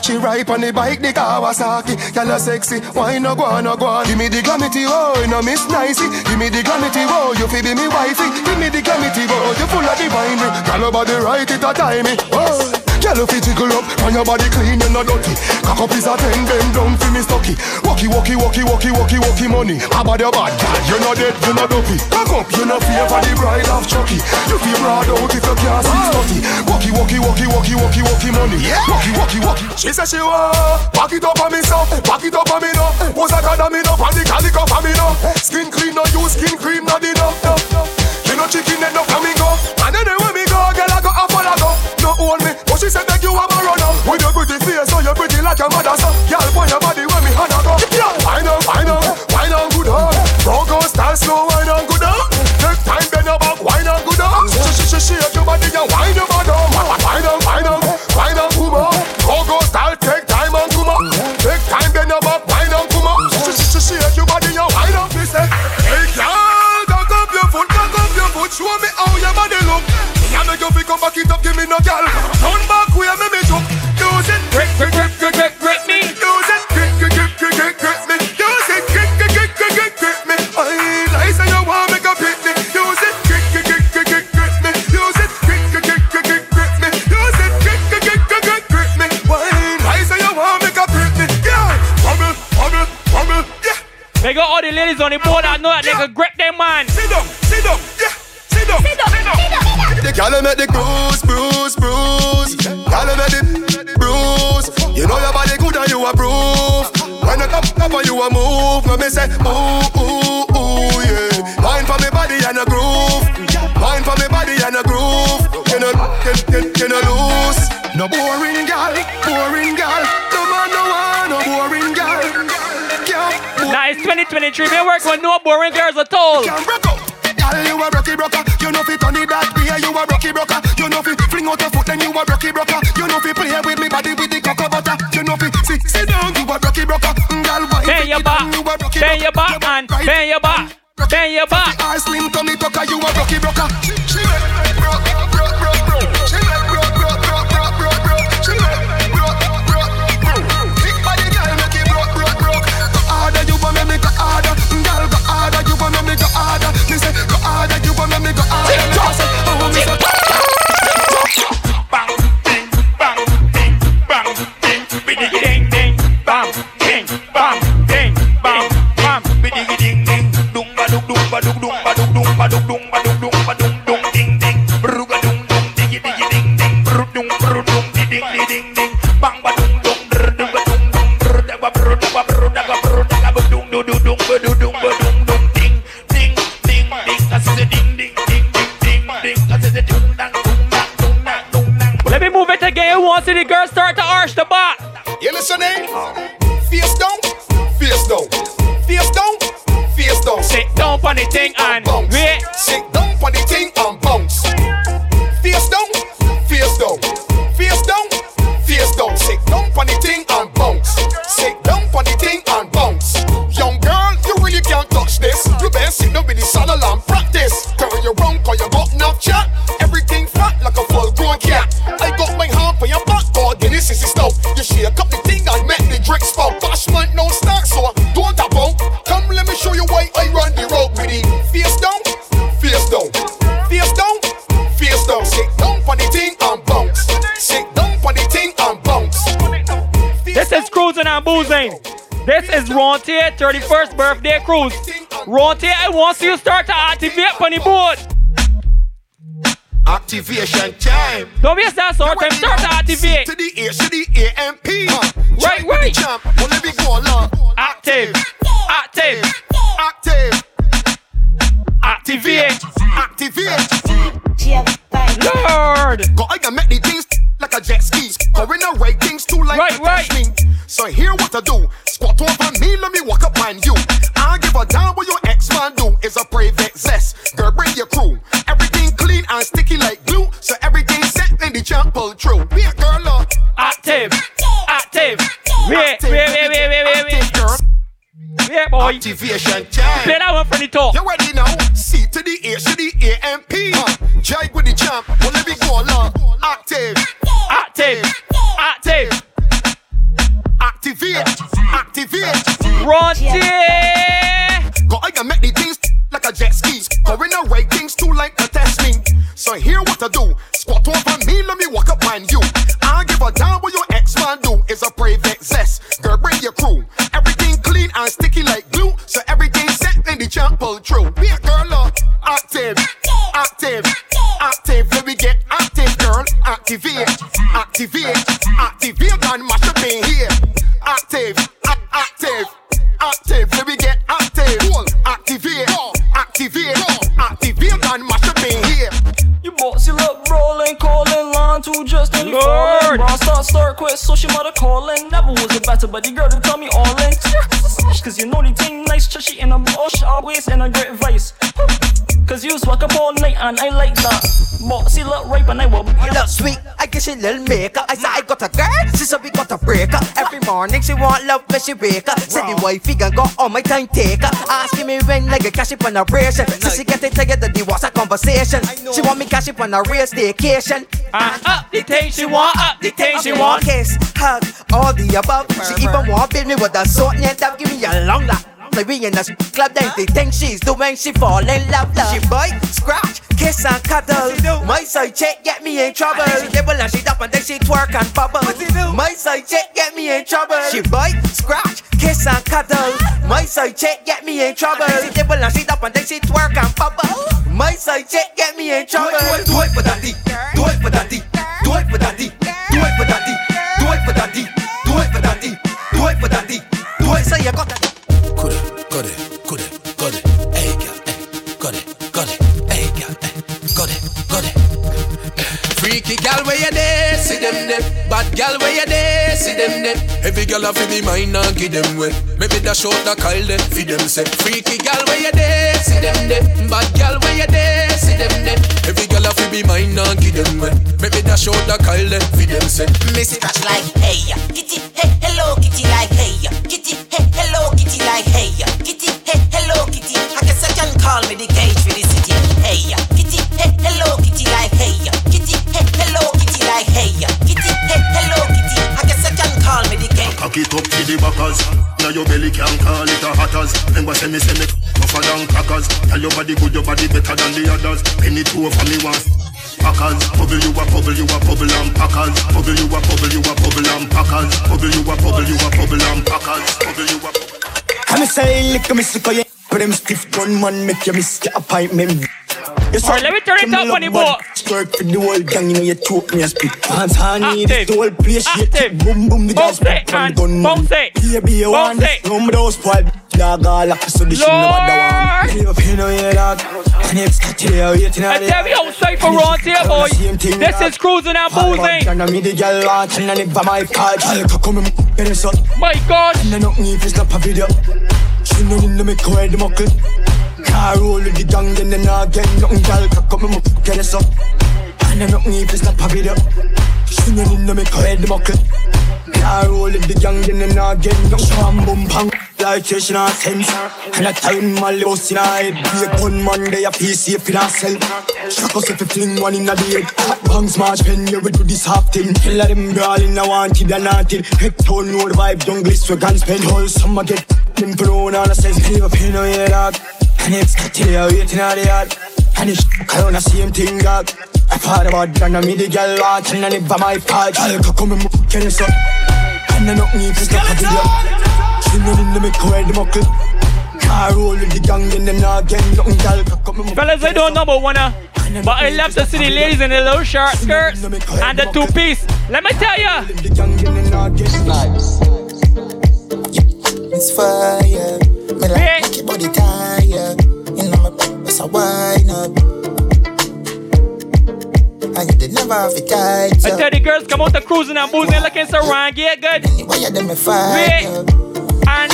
She ride on the bike the Kawasaki. Girl a sexy, why no go on, no go on. Give me the glamity, oh, you know miss nicey. Give me the glamity, oh, you fi be me wifey. Give me the glamity, oh, you full of the winery. Girl body right it a time me. Oh. Girl, you jiggle up, and your body clean, you're not dirty. Cock up is a ten, bend down for me stocky. Walkie, walkie, walkie, walkie, walkie, walkie money. How about your bad girl? You're not dead, you're not dopey. Cock up, you're not fear for the bride of Chucky. You feel broad out if you can't see slutty. Walkie, walkie, walkie, walkie, walkie, walkie money. Walkie, walkie, walkie. She said she want back it up on me so, back it up on me no. Pose a card on me no, and the calico for me no. Skin clean, no use skin cream, not enough. No, no. You know chicken come me go, and when me go, girl I go I go. No own me, but she said that you have a runner. With your pretty face, so you're pretty like your mother. So, girl, point your body cruise. I want you start to activate on the board. Activation time. Don't waste that sort time. Start to activate. To the A, to the AMP. Right, right. Champ, well, let me go along. Active, active, active. Activate. Activate. Lord. Go, I can make the things like a jet ski. Going the right things too like Right, right. So here what to do. Squat over me, let me walk up on you. Give a damn what your ex-man do. Is a private zest. Girl, bring your crew. Everything clean and sticky like glue. So everything set when the champ pull through. Be a girl up. Active, active. Wait, wait, wait, wait, wait, wait, wait. Yeah, boy. Activation time. Play that one from the top. You ready now? C to the A, to the AMP. Huh. Jig with the champ. Well, let me go along. Active. Active, active. Activate. Activate. Rontier. Going the right things too like to test me. So here what to do. Squat over me, let me walk up on you. I give a damn what your ex-man do. Is a private zest. Girl, bring your crew. Everything clean and sticky like glue. So everything set when the champ pull through. Be a girl up. Active. Active. Active. Let me get active, girl. Activate. Activate. Activate and mash up in here. Active. Active. Active. Let me get active. Activate. Activate to just any Lord. Bra start, start, quit, so she mother calling. Never was a better, but the girl to tell me all in. Cause you know the thing nice, chushy in a bush, always in a great vice. Cause you walk up all night and I like that. Bossy look ripe and I will Look sweet, I guess she little maker. I said I got a girl, she said we got a breaker. Every morning she want love when she wake up. Said the wifey gon' go on my time Take taker. Asking me when like a cash up on a ration. So she get it tired that the was a conversation. She want me cash up on a real staycation. And up the thing she want, up the thing she want. Kiss, hug, all the above. She even want build me with a sword and that give me a long lap. Like we in a club, then they think she's doing, she fall in love, love. She bite, scratch, kiss and cuddle. My side chick get me in trouble. She nibble and she up and then she twerk and bubble. My side chick get me in trouble. She bite, scratch, kiss and cuddle. My side chick get me in trouble. She nibble and she up and then she twerk and bubble. My side chick get me in trouble. Do it, do it for daddy. Do it for daddy. Do it for daddy. Do it for daddy. Do it for daddy. Do it for daddy. Do it for daddy. Do it. So you got that. Freaky gal where you there, see them there. Bad gal where you there, see them there. Every gal have be mine and give them way. Maybe that short that call them, feed them say. Freaky gal where you there, see them there. Bad gal where you there, see them there. Every gal have be mine and give them way. Maybe that short that call them, feed them say. Missy Crash like hey kitty hey hello kitty like hey kitty hey hello kitty like hey kitty hey hello kitty. I guess I can call me the cage for the city. Hey kitty hey hello Cock it up to the backers. Now your belly can call it a hatters. Remember say me say me tougher than crackers. Tell your body good, your body better than the others. Penny two for me once. Packers, bubble you a bubble, you a bubble and packers. Bubble you a bubble, you a bubble and packers. Bubble you a bubble, you a bubble and packers. Bubble you a. I'm say lick me sick of you. But them stiff gun man make you miss your appointment. Alright, oh, let me turn it up on the boat. Twerk for the whole gang, you know you choke me a spit. Hands honey, Active. the whole place. Active. Boom boom, the girls it from and gun it. Baby, you want this? it. Number those spoiled. Dog all like so the shit no matter one. Leave up, you know you that. Next today, I waiting I tell you outside for round here, boy. This is cruising and boozing. And I meet the girl watch and I never my card. Girl, can come and get us up. My God. And I don't need to snap a video. She know in the make her the muckle. Car roll with the gang, then then again nothing. Girl, can come and get us up. And I don't need to snap a video. She know in the make her the muckle. Car roll with the gang, then then get nothing. Sham boom bang. Like you should not sense And a time my loss in a head Be a gunman, they a feel safe in cell Shock us if you fling one in a bed Bang smash pen, you will do this half thing Hell of them brawling, I wanted and wanted Head tone, the vibe, jungle is for guns Spend whole summer get them prone on a sense Leave a pain on your dog And it's got till you're waiting on the yard And it's around the same thing, dog I thought about that, and me the girl watch And I never my fault Girl, can come and move, get us up And I don't need to stop a video she know in the make her the muckle. Car roll with the gang and then again nothing gal Fellas, I don't know about wanna, uh, but I love to see the ladies in the little short skirts and the two piece. Let me tell ya. It's fire. Me like make your body tired. You know my it's a wine up. And you never have it tight. I tell the girls come out the cruising and boozing looking so wrong, get good. Why you them me fire? And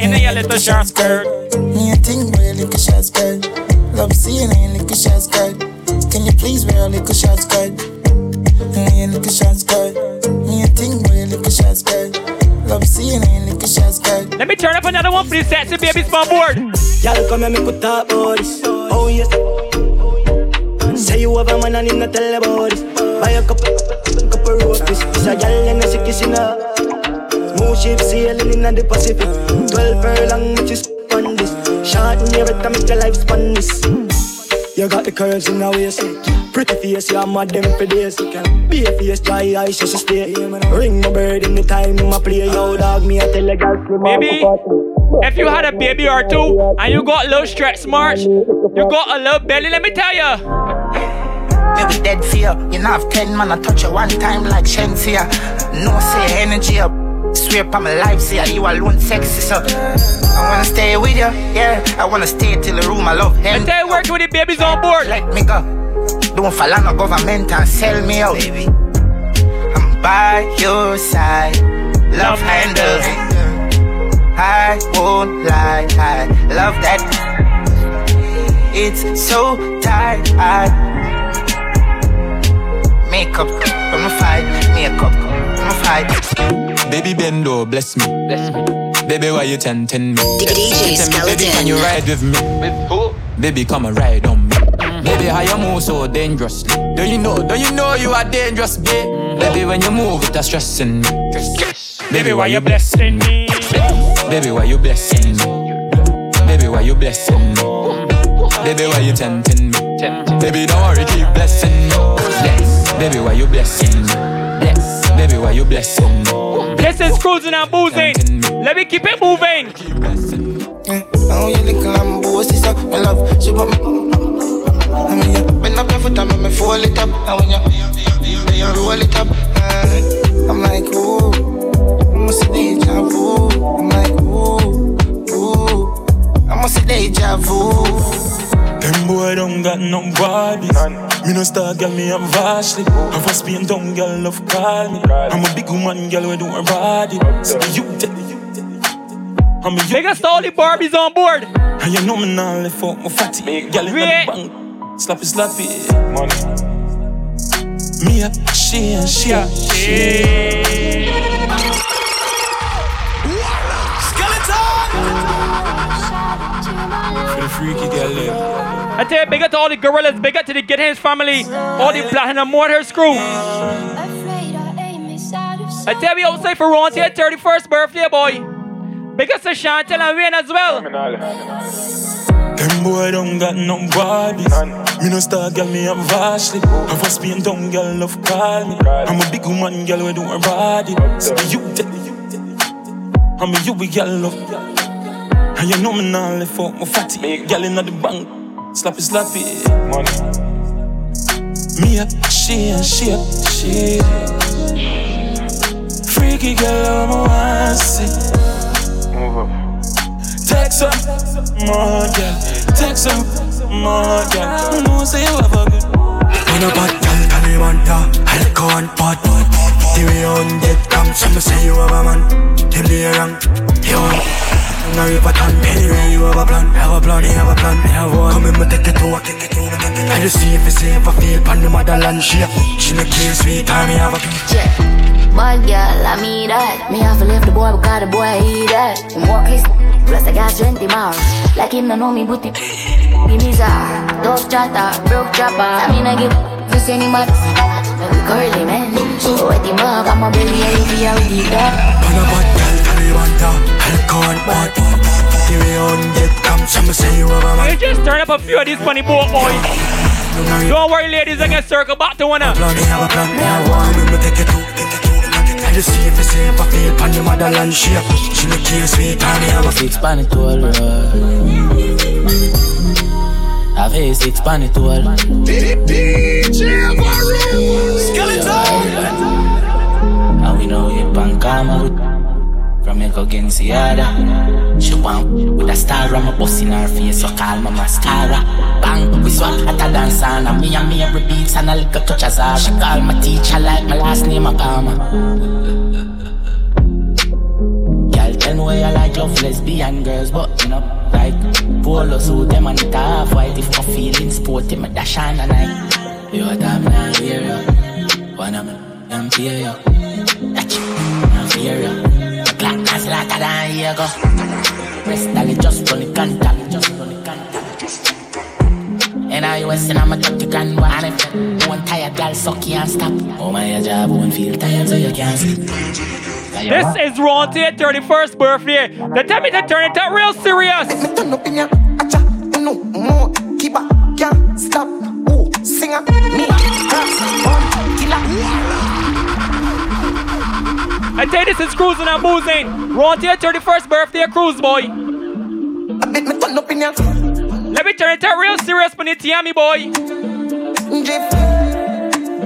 in a little short skirt. Me a thing a little short skirt. Love seeing a little short skirt. Can you please wear a little short skirt? Me a little short skirt. Me a thing a little short skirt. Love seeing a little short skirt. Let me turn up another one for these sexy babies on board. Y'all come here, me put talk about this. Oh yes. Say you have a man and him not tell about this. Buy a couple, couple roses. It's a gal and a sick kissing her. Smooth ship sailing in the Pacific. Twelve furlong, which is on this. Short in your to make your life span this. You got the curves in the waist. Pretty face, you're mad them for days. Be a face, dry eyes, just stay. Ring my bird in the time, my play. Yo, dog, me, I tell a girl, slim Baby, if you had a baby or two and you got a little stretch march, you got a little belly, let me tell ya. Me we dead fear. You know have ten man, I touch you one time like Shensia. No say energy up. Swear upon my life, say you alone sexy, so I wanna stay with you, yeah. I wanna stay till the room I love him. I tell you, working with the babies on board. Let me go. Don't fall on no government and sell me out, baby. I'm by your side. Love handles. I won't lie, I love that. It's so tight. Makeup, from a fight, makeup, from a fight. Baby Bendo, bless me. Bless me. Baby, why you tempting me? DJ Tell me, Baby, Skeleton. can you ride with me? With who? Baby, come and ride on me. Baby, how you move so dangerously? Do you know? Do you know you are dangerous, babe? Baby, when you move, it's stressing me. Baby, why you blessing me? Baby, why you blessing me? Baby, why you blessing me? Baby, why you tempting me? Baby, don't worry, keep blessing me. Baby, why you blessing me? Yes. Baby, why you blessing me? This is cruising and boozing. Let me keep it moving. Oh, you little and bossy, so my love, she put me. I mean, you bend up your foot and make me fall it up. And when you, you roll it up, I'm like, ooh, I must see deja vu. I'm like, ooh, ooh, I must see deja vu. Them boy don't got no body. Me no star girl, me have Ashley. Have a Spain down girl, love call me. I'm a big woman, girl, we do her body. So you tell I'm a you. Biggest all the Barbies on board. And you know me now left out my fatty. Girl in the bank, slappy slappy. Me up, she and she up, she. For the freaky girl. I tell you, big up to all the gorillas, big up to the Get Hands family, all the Platinum Mortars crew. I tell you, outside for Ron's here, 31st birthday, boy. Big up to Chantel and Wayne as well. Them boy don't got no body. Me no star girl, me have Ashley. Have a Spain down girl, love call me. I'm a big woman, girl, we do her body. So you tell I'm a you, we girl, love. And you know me now left out my fatty. Girl in the bank, slappy slappy. Money. Me up, she and she up, she. Freaky girl, I'm a want see. Move up. Text her, more girl. Text her, more, girl. You know, say you have a good. On a bad girl, Calimanta, alcohol and pot. The way on get come, some say you have a man. Them they wrong, you want. Now you put on anyway, you have a plan, have a plan, have a plan, have one. Come in, me take it to, take it to, take it to. I just see if it's safe, I feel pan the motherland. She, she make clear sweet, time me have a Yeah. Bad girl, I mean that. Me have to leave the boy because the boy eat that. Walk his plus I got 20 miles. Like him, no know me, but it give me czar. Dog chatter, broke chopper. I mean, I give this any man. Curly man. So wet him up, I'm a belly, I be a with that. Alcohol and pot. The way on get come, some say you have a man. You just turn up a few of these funny boat boys. Don't worry, ladies, I can circle back to one of Plan, me have a plan, me have one. Come in, me take it to, take it to. I see if it's safe, I feel pan the motherland. She, she make clear sweet, time me have a Six pan it all road. I've had six pan it all. DJ And we know it pan karma with From against the other. She want with a star on my bus in her face So call my mascara. Bang, we swap hotter than sun And me and me every beats and a little touch as her She call my teacher like my last name tell me why you like love lesbian girls But you know, like Polo suit them and it half white. If my feelings sporty, me dash on a night. You a damn now hear you One of I'm fear you, I'm fear you My clock has later than here go Rest dolly just run the contact Just run the contact And I was in I'm a 30 grand boy And if one tired girl suck you and stop Oh my job won't feel tired so you can't sleep This is Ronte 31st birthday. The time is to turn it up real serious. No more, keep up, can't stop. Ooh, singer, me. I tell you, this is cruising and boozing. Ronte 31st birthday cruise boy. Let me turn it up real serious for the Tiami boy.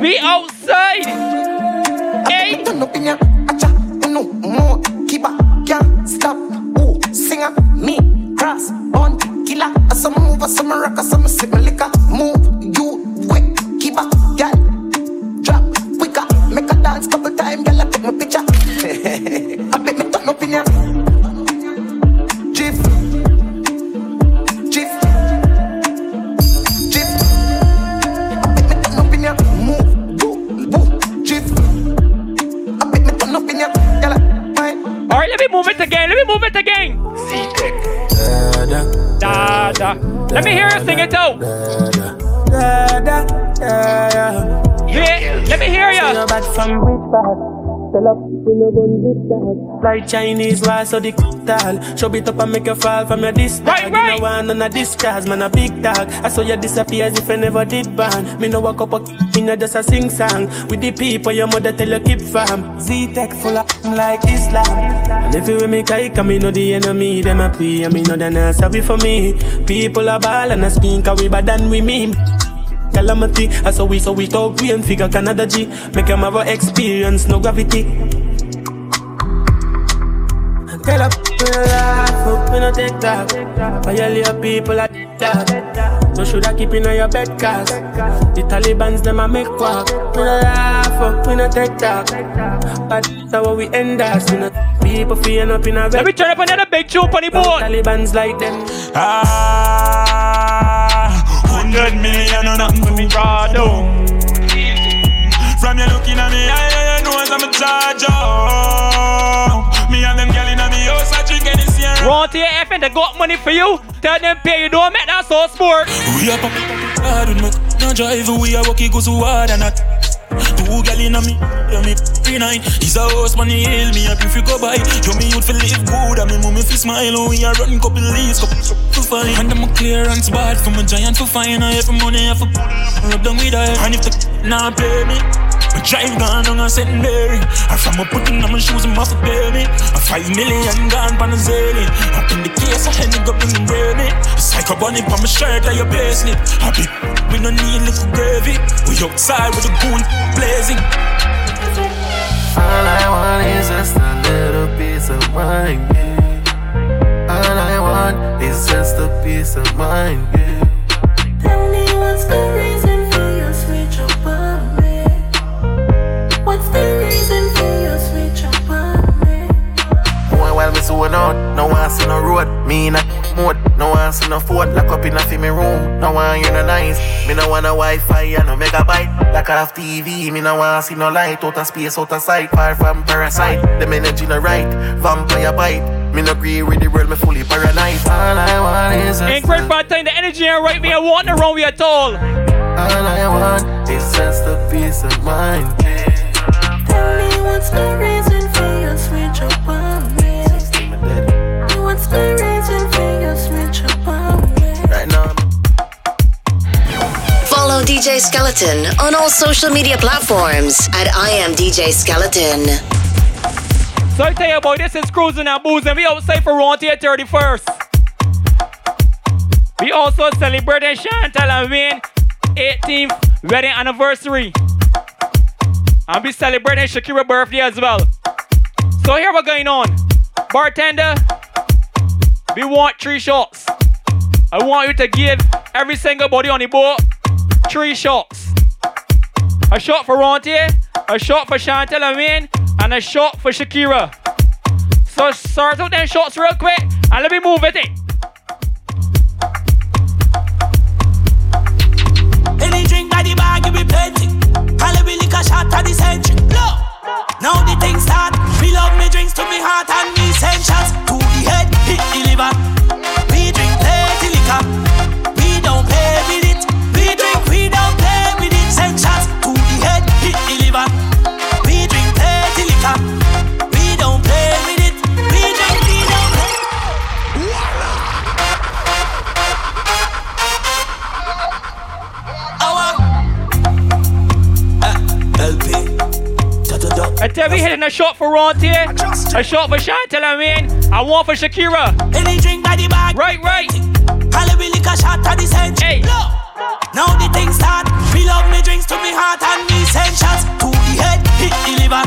We outside. Hey. Eh? Can't stop. Ooh, singer, me, cross, on, killer. Some move, some rock, some sip liquor. Move, Let me hear you sing it out. Yeah, let me hear you. Like Chinese rice or the tall. Show it up and make you fall from your disc. Right, right. You know one on a discharge, man a big dog. I saw you disappear as if I never did ban. Me no walk up a me no just a sing song. With the people your mother tell you keep fam. Z-Tech full of like Islam. And if you with me kike, me know the enemy, them a pay. And me know they not sorry for me. People are ball and a skin, cause we bad than we mean. Calamity, I saw we so we talk we and figure Canada G. Make them have a experience, no gravity. And tell up, we no laugh, up, we no take that. Violate people at that. So should I keep in on your bed, cause the Taliban's them a make walk. We no laugh, up, we no take that. But that's how we end us. We no people feeling up in a bed. Let me turn up another big tune on the board. Taliban's like them. Ah, hundred million or nothing for me draw down. From you looking at me, I, I know I'm a charge drink to. Ronte FN, they got money for you. Tell them pay you, don't make that so sport. We up hard with me, no drive, we are walking go so hard and not. Two gal in me, yeah me three nine. He's a horse man, he hail me up if you go by. Yo me youth fi live good, and me mummy fi smile. We a run couple leaves, couple to fine. And them a clearance bad from a giant to fine. I have money, I have rub down with her. And if the nah play me. I drive gone on a St. Mary. I from a putting on my shoes and my foot baby. A five million gone pan a zillion. Up in the case, I had to go bring the baby. Psycho bunny on my shirt like your payslip. Happy, we no need little gravy. We outside with the goon blazing. All I want is just a little piece of mind, yeah. All I want is just a piece of mind, yeah. What's the reason for your switch up on me? One while me sold out, no one see no road. Me in a mode, no one see no food. Lock up in a me room, no one you no nice. Me no want no WiFi and no megabyte. Like off TV, me no want see no light. Out of space, out of sight, far from parasite. Them energy no right, vampire bite. Me no agree with the world, me fully paranoid. All I want is a Ain't great bad time, the energy ain't right, me I want no wrong with at all. All I want is just a peace of mind. Follow DJ Skeleton on all social media platforms at I am DJ Skeleton. So I tell you about this is cruising and boozing. We outside for Rontier 31st. We also celebrating Chantal and Wayne 18th wedding anniversary. And we celebrating Shakira's birthday as well. So here we're going on. Bartender, we want three shots. I want you to give every single body on the boat three shots. A shot for Rontier, a shot for Chantel Wayne, and a shot for Shakira. So start out them shots real quick and let me move with it. Any drink by the bar, give me plenty. Call me liquor shot at the century. Look, now the thing start. Me love me drinks to me heart and me shots to the head, hit the liver. We drink plenty liquor. I tell you, hitting a shot for Rontier, a shot for Chantal I mean, and one for Shakira. Any drink by the bag. Right, right. Me liquor shot at the century. Look, now the things start. We love me drinks to me heart and me send shots to the head, hit the liver.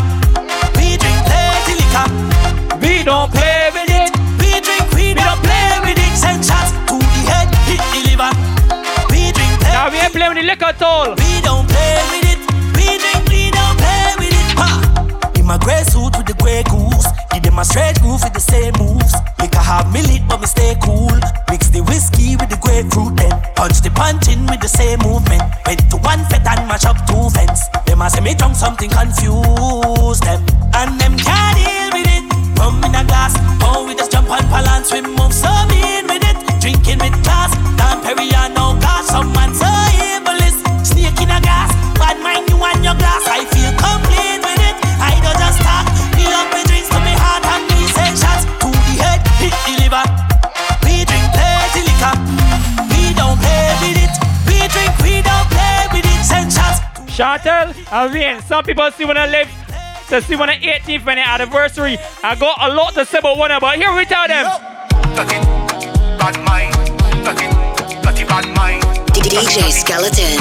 We drink plenty liquor. We don't play with it. We drink, we don't play with it. Send shots to the head, hit the liver. We drink plenty. Now we ain't playing with the liquor at all. We don't play with it. My grey suit with the grey goose. Give them a straight groove with the same moves. Liquor have me lit, but me stay cool. Mix the whiskey with the grapefruit, then punch the punch in with the same movement. Went to one fet and mash up two fence. Them a say me drunk something confuse them, and them can't deal with it. Rum in a glass, oh we just jump on balance, we move so mean with it. Drinking with class, Dom Perignon, no gosh, some man shots. Chantal and Wayne, some people see when I live to see when the 18th wedding anniversary. I got a lot to say about one, but here we tell them. Bad mind, dirty, dirty bad mind. DJ Skeleton.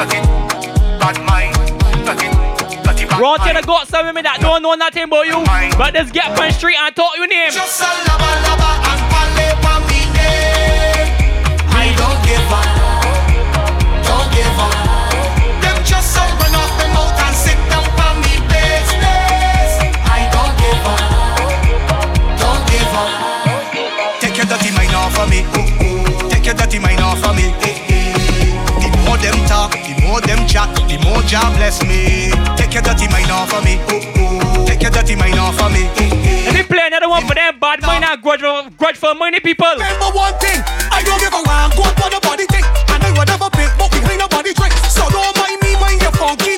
Dirty, bad mind, dirty, dirty bad Rontier I got some women that don't know nothing about you, but just get on street and talk your name. Just a lava lava and pale pam me. I don't give up. Don't give up. Them just a run off them out and sit down for me business. I don't give up. Don't give up. Take your dirty mind off of me. Take your dirty mind off of me. More them talk, the more them chat, the more job bless me. Take your dirty mind off of me. Oh, oh. Take your dirty mind off of me. Oh, Let me play another one for them bad mind and grudge, grudge for money people. Remember one thing, I don't give a damn. Go up on the body thing, and I would never pay, but we ain't nobody drink. So don't mind me, mind your funky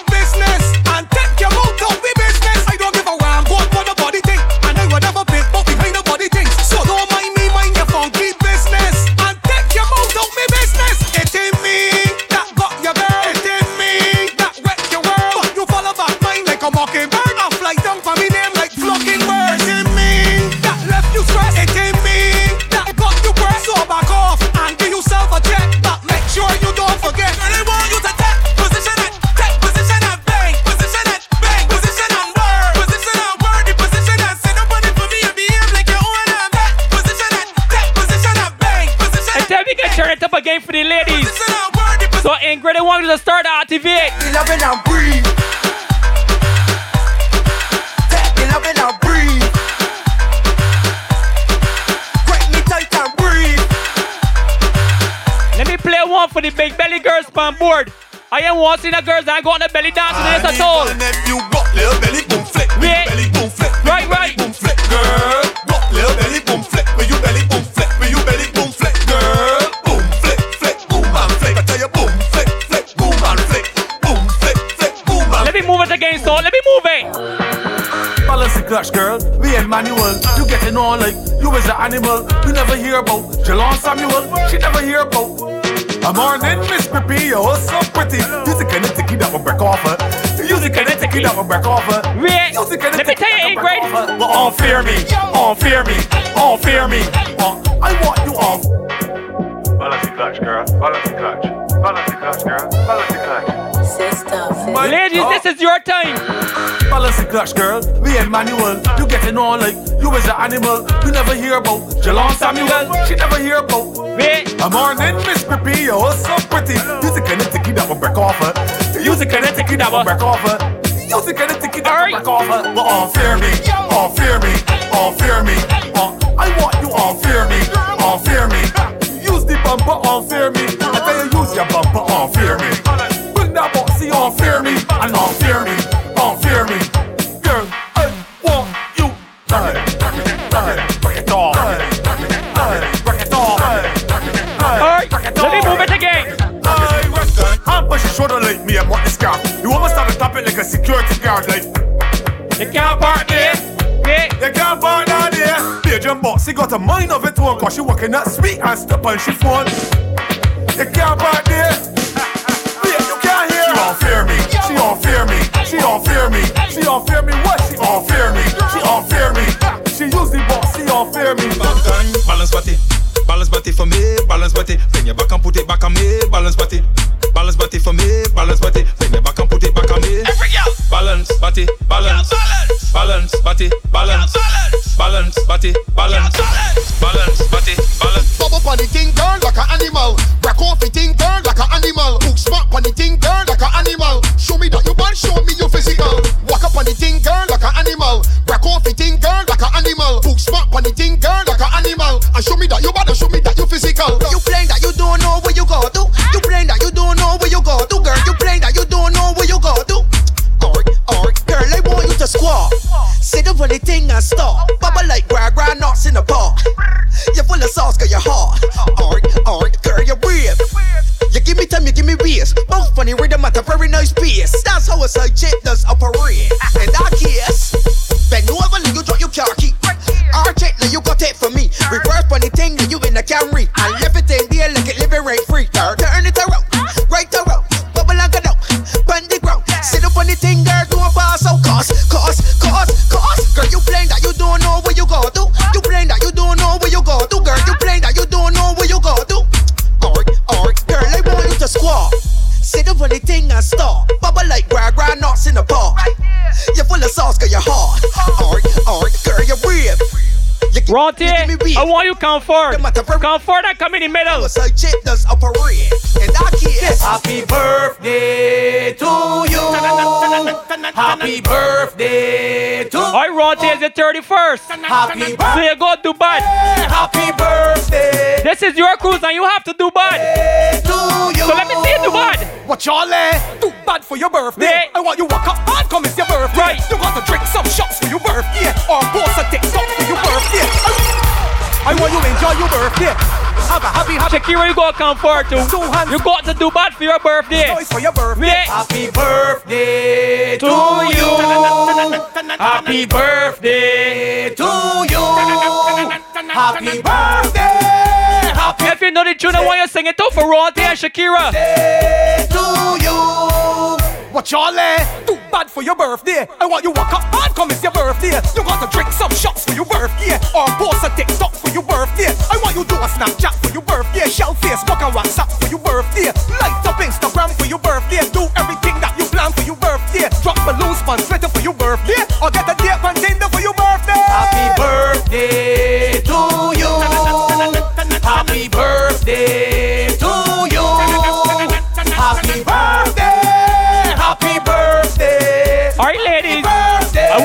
want to see the girls that go on the belly dancing this at all. You rock little belly boom flick. Yeah. Belly boom flick. Right, right. Boom flick, girl. Rock little belly boom flick. Where you belly boom flick. Where you belly boom flick, girl. Boom flick, flick, boom and flick. I tell you boom flick, flick, boom and flick. Boom flick, flick, boom and Let me move it again, so let me move it. Balance the clutch, girl. We ain't manual. You getting on like you is an animal. You never hear about Jalon Samuel. She never hear about. A morning, Miss Pippi, you're so pretty. You the kind of ticky that will break off her. You the kind of ticky that will break off her. Wait, You the kind let of me ticky tell you, that will break Ingrid. off her. Well, all fear me, all fear me, all fear me. Uh, I want you off. Balance the clutch, girl. Balance the clutch. Balance the clutch, girl. Balance the clutch. Ladies, this is your time. Balance the clutch, girl. We ain't manual. You getting on like you is an animal. You never hear about Jalon Samuel. She never hear about. Wait. A morning, Miss Pippi, you're so pretty. You the kind of ticky that will break off her. You the kind of ticky that will break off her. You the kind of ticky that will break off her. Well, all fear me, all fear me, all fear me. Uh, I want you all fear me, all fear me. Use the bumper, all fear me. I tell you, use your bumper, all fear me. Almost have to tap it like a security guard, like. You can't park there. You can't park down there. The jump box, she got a mind of it own, cause she working that sweet and step on she phone. You can't park there. Yeah, you can't hear. She all fear me. She all fear me. She all fear me. She all fear me. What? She all fear me. She all fear me. She use the box. She all fear me. Balance body, balance body for me, balance body. Bring your back and put it back on me, balance body. Balance body for me, balance body. Bring your back Balance body, balance, balance body, balance, balance body, balance, balance body, balance. Bubble on the thing, girl, like an animal. Break off the thing, girl, like an animal. Hook smart on the thing, girl, like an animal. Show me that you bad, show me you physical. Walk up on the thing, girl, like an animal. Break off the thing, girl, like an animal. Hook smart on the thing, girl, like an animal. And show me that you bad, show me that you physical. You the thing and stop. Bubble like gra gra nuts in the pot. You're full of sauce, girl, you're hot. Alright, alright, girl, you're. You give me time, you give me waist. Both funny rhythm at a very nice pace. That's how a side chick does operate. In that case, bend over, you drop your car key. It, let you got it for me. Reverse funny thing, you in the Camry. And left it in there like it living rate free. Turn it around, right around, bubble and get out. Bend the ground, sit up on the thing, girl, the thing. Bubble like gra gra nuts in the pot. You're full of sauce, girl, you're hot. Alright, alright, girl, you're brave. Ronte, I want you come forward. Come forward and come in the middle. So chick does operate. In that case, Happy birthday to you. Happy birthday to Alright, Ronte is the 31st. Happy So you go to Dubai. Happy birthday. This is your cruise and you have to do bad. Bad. What y'all eh? Do bad for your birthday. I want you walk up hard, come it's your birthday. Right. You got to drink some shots for your birthday. Or post a TikTok for your birthday. I, want you enjoy your birthday. Have a happy, happy. Shakira, you gotta come forward too. You got to do bad for your birthday. For your birthday. Yeah. Happy birthday to you. Happy birthday to you. Happy birthday. You know the tune, I want you sing it too for Ronte and Shakira. Say to you. What y'all eh? Do bad for your birthday. I want you walk up hard, come it's your birthday. You got to drink some shots for your birthday. Or post a TikTok for your birthday. I want you do a Snapchat for your birthday. Shell Facebook and WhatsApp for your birthday. Light up Instagram for your birthday. Do everything that you plan for your birthday. Drop balloons on Twitter for your birthday. Or get a date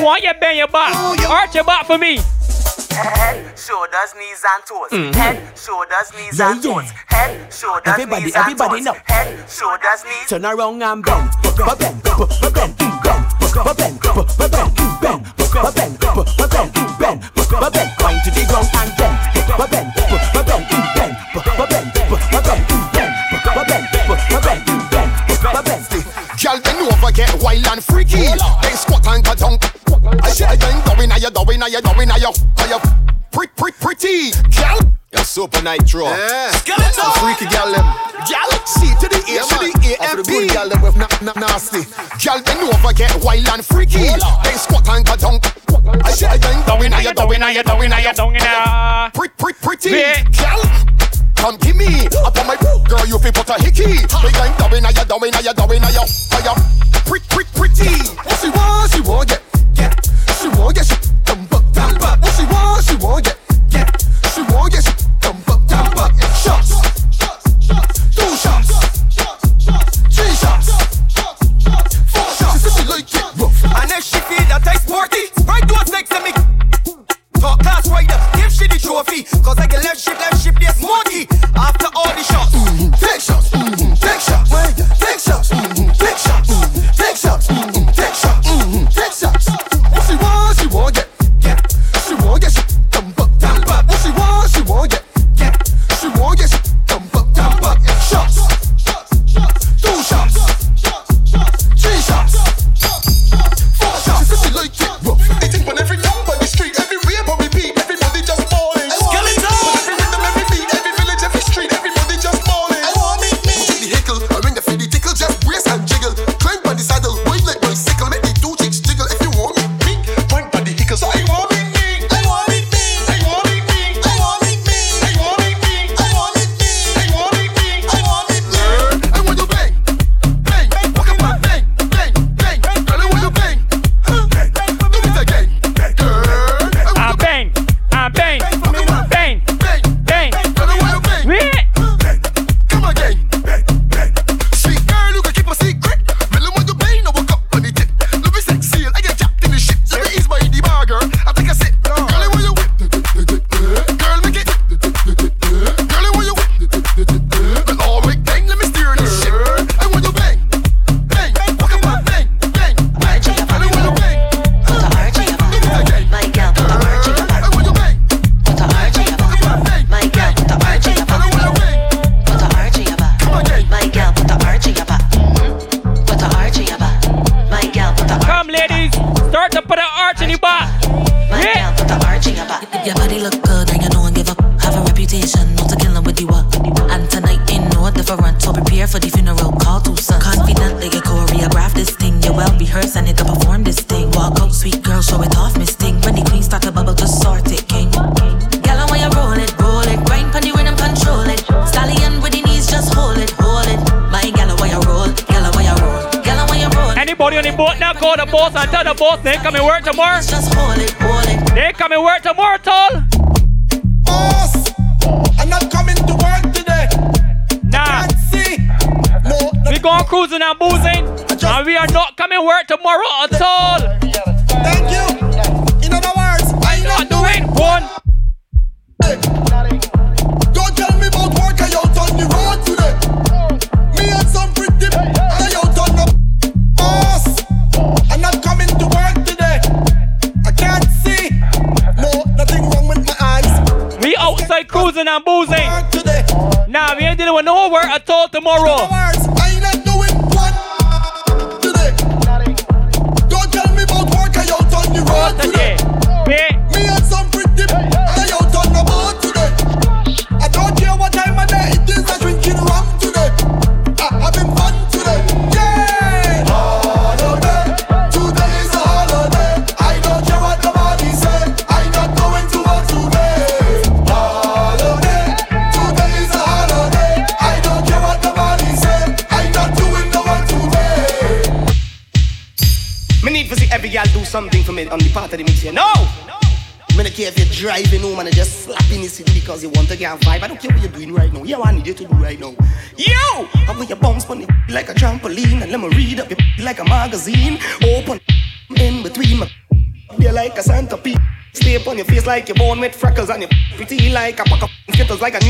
want you bend your back. Arch your back for me. Head, shoulders, knees and toes. Mhm. Head, shoulders, knees Yeah, and yeah. toes. Head, shoulders, Everybody, knees everybody and toes. Head, shoulders, knees. Turn around and bend, but bend, but bend, but bend, but bend, but bend, bend, but bend, but bend, bend, but bend, wind to the ground and bend, but bend, but bend, over, get wild and freaky. Then squat and cut down. I say again, doing now, you doing now, you doing now, you, you, pretty, pretty, pretty. Girl, you're super nitro. Yeah. Some freaky girl, them. Girl, C to the A, to the A, and B. Girl, them with na na nasty. Girl, bend over, get wild and freaky. Then squat and cut down. I say again, doing now, you doing now, you doing now, you doing now. Pretty, pretty, pretty. Girl. Come give me up on my girl, you feel put a hickey. We going down, now you down, now you down, now you, now you, pretty, pretty, pretty. What she want, she want get, get. She want get, she dump up, dump up. What she want, she want get, get. She want get, she dump up, dump up. Shots, she. Cause I can left ship, left ship, this monkey. After all the shots. Take shots, mm-hmm. take shots, take shots, mm-hmm.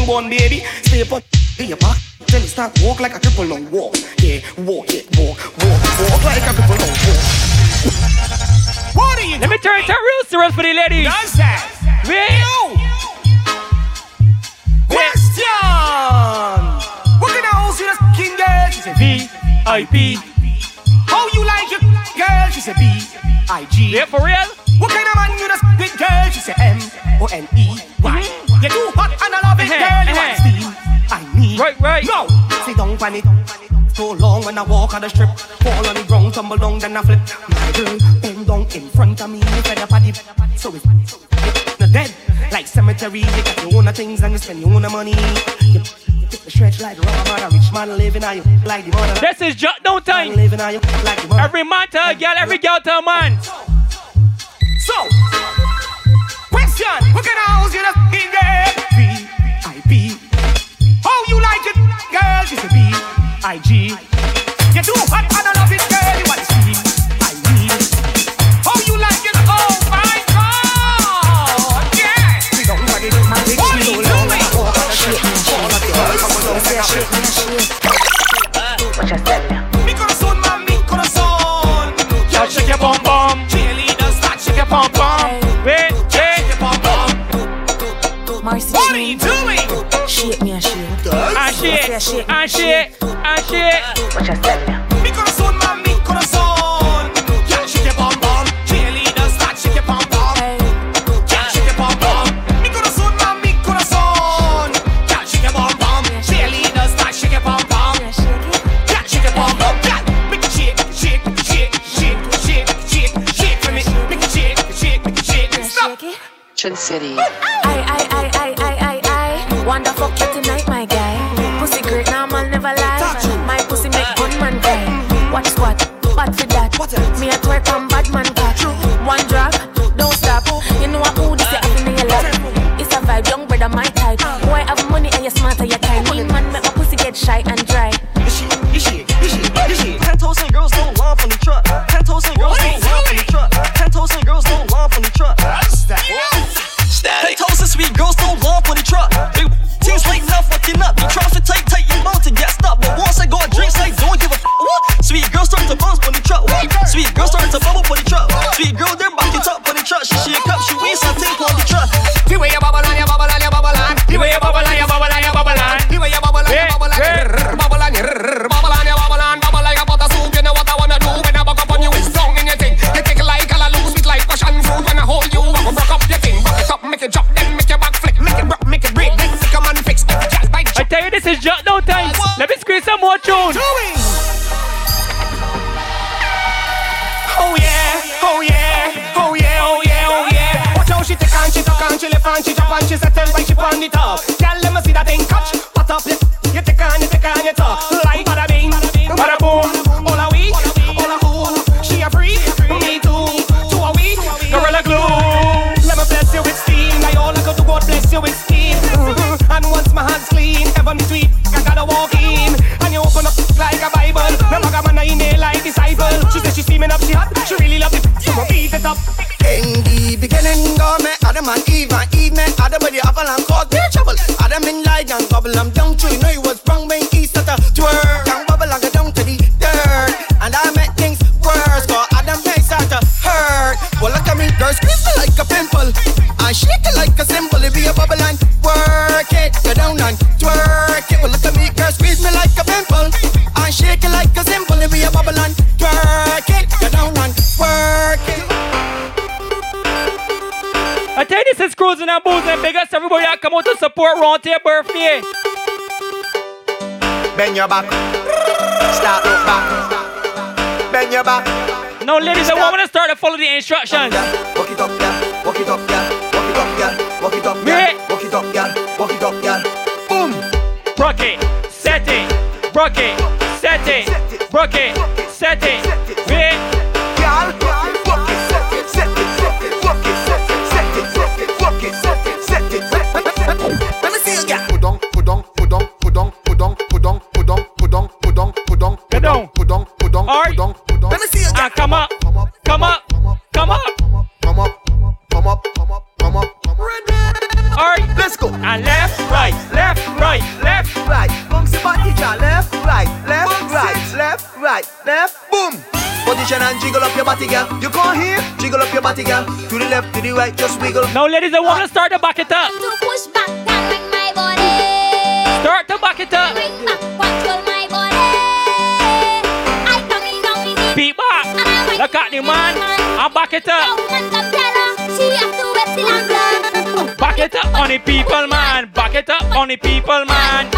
Newborn baby. Stay upon your back till you start walk like a cripple now walk. Yeah, walk, yeah, walk, walk, walk like a cripple now walk. What are you Let me turn it real serious for the ladies. Does that? Wait. Question! What kind of house you king girl? She said V-I-P. How you like your girl? She said B-I-G. Yeah, for real? What kind of man you the big girl? She said M-O-N-E-Y. Mm-hmm. You're too hot and I love Uh-huh, girl. You uh-huh. want steam? I need. Right, right. No. Sit down on it. So long when I walk on the strip, fall on the ground, tumble down, then I flip. My girl bend down in front of me, at the so it's not dead. Like cemetery, you got your own things and you spend your own money. You, stretch like the rubber man, a rich man living on you like the mother. This is just no time. Living on you like the mother. Every man to a girl, every girl to a man. So, question: What kind of house you the in there? girl, she's a B I G. You're too hot, I don't love it, girl, you want to see I need Oh, you like it, oh my God, yeah. Want What you said. And shit, and shit, and shit. What you said? Mi corazón, mami, corazón. Yeah, shake your bum bum. Cheerleaders, start shake your bum bum. Yeah, shake your bum bum. Mi corazón, mami, corazón. Yeah, shake your bum bum. Cheerleaders, start shake your bum bum. Yeah, shake your bum bum. Yeah, make it shake, shake, shake, shake, shake, shake, shake for me. Make it shake, shake, shake. Stop. Chin City. She said, tell why she on the top. I'm down tree. Your back. Start look back. Bend your back. No, ladies and women, start to follow the instructions. Walk it up, yeah. Walk it up, yeah. Walk it up, yeah. Walk it up, yeah. Walk it up, yeah. Walk it up, yeah. Boom. Rock it, set it, rock it, set it, rock it, right, just wiggle. Now, ladies, I want to start to back it up. To push back and bring my body. Start to back it up. Bring back, my body. I come in down with. Beat back. Look at the man. I back it up. And come tell her she have to wet the lamp. Back it up on the people, man. Back it up on the people, man.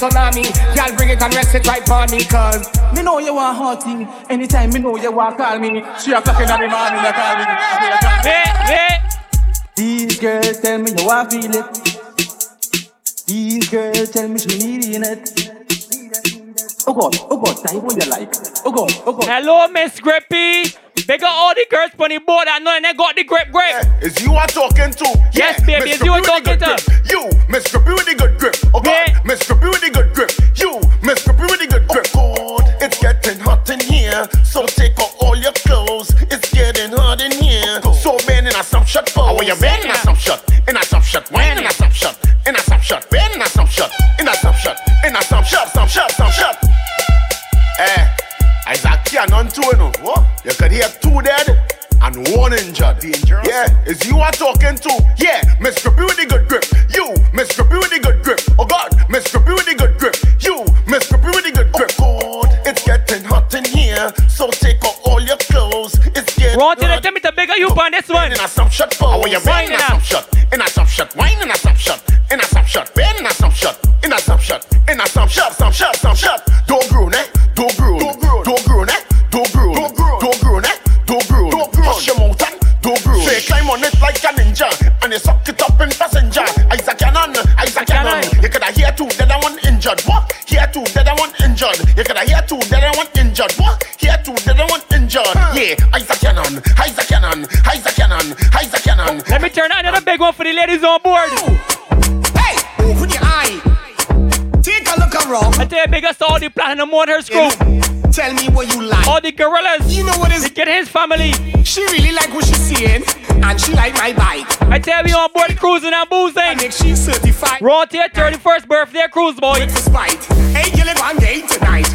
Tsunami Y'all bring it and rest it right on me Cause Me know you want hot. Anytime me know you want call me. Three o'clock in the morning, you call me. Wait, wait. These girls tell me you want feel it. These girls tell me she needing it. Oh God, oh God, type what you like. Oh God, oh God. Hello, Miss Grippy. They got all the girls on the board that know and they got the grip grip. Is you are talking to? Yes, baby, Miss it's you are Grippy with the talking to. grip. You, Miss Grippy with the good grip. Oh God, Miss Grippy with the good grip. You, Miss Grippy with the good grip. Oh God, it's getting hot in here, so take off all your clothes. It's getting hot in here, so man in a some shot pose. Oh, you man in a some shot, in a some shot, wine in a some shot, in a some shot, man in a some shot, in a some shot, in a some shot, some shot, some shot. Eh, Isaac Cannon too, you know. What? You could hear two dead and one injured. Dangerous. Yeah, is you are talking to? Yeah, Miss Grippy with the good grip. You, Miss Grippy with the good grip. Oh God, Miss Grippy with the good grip. You, Miss Grippy with the good grip. Oh God, it's getting hot in here, so take off all your clothes. It's getting Run to the hot. tell me to bigger you on this one. In a some shot pose. Oh, you Wine in a it some shot. In a some shot. Wine in a some shot. In a some shot. Ben in a some shot. In a some shot. In a some shot. Some shot. Some shot. On it like a ninja and you suck it up in passenger. Isaac Cannon, Isaac Cannon. You coulda hear two dead and one injured. What? Hear two dead and one injured. You coulda hear two dead and one injured. What? Hear two dead and one injured. Yeah, Isaac Cannon, Isaac Cannon, Isaac Cannon, Isaac Cannon. Let me turn another big one for the ladies on board. Hey, open your eye Take a look around I tell you, big ups to all the Platinum Motors crew. Tell me what you like All the gorillas. You know what is Get his family. She really like what she's seeing And she like my bike I tell you, on board cruising and boozing. Make she certified Raw to your 31st birthday cruise, boy. With spite Hey, you live on date tonight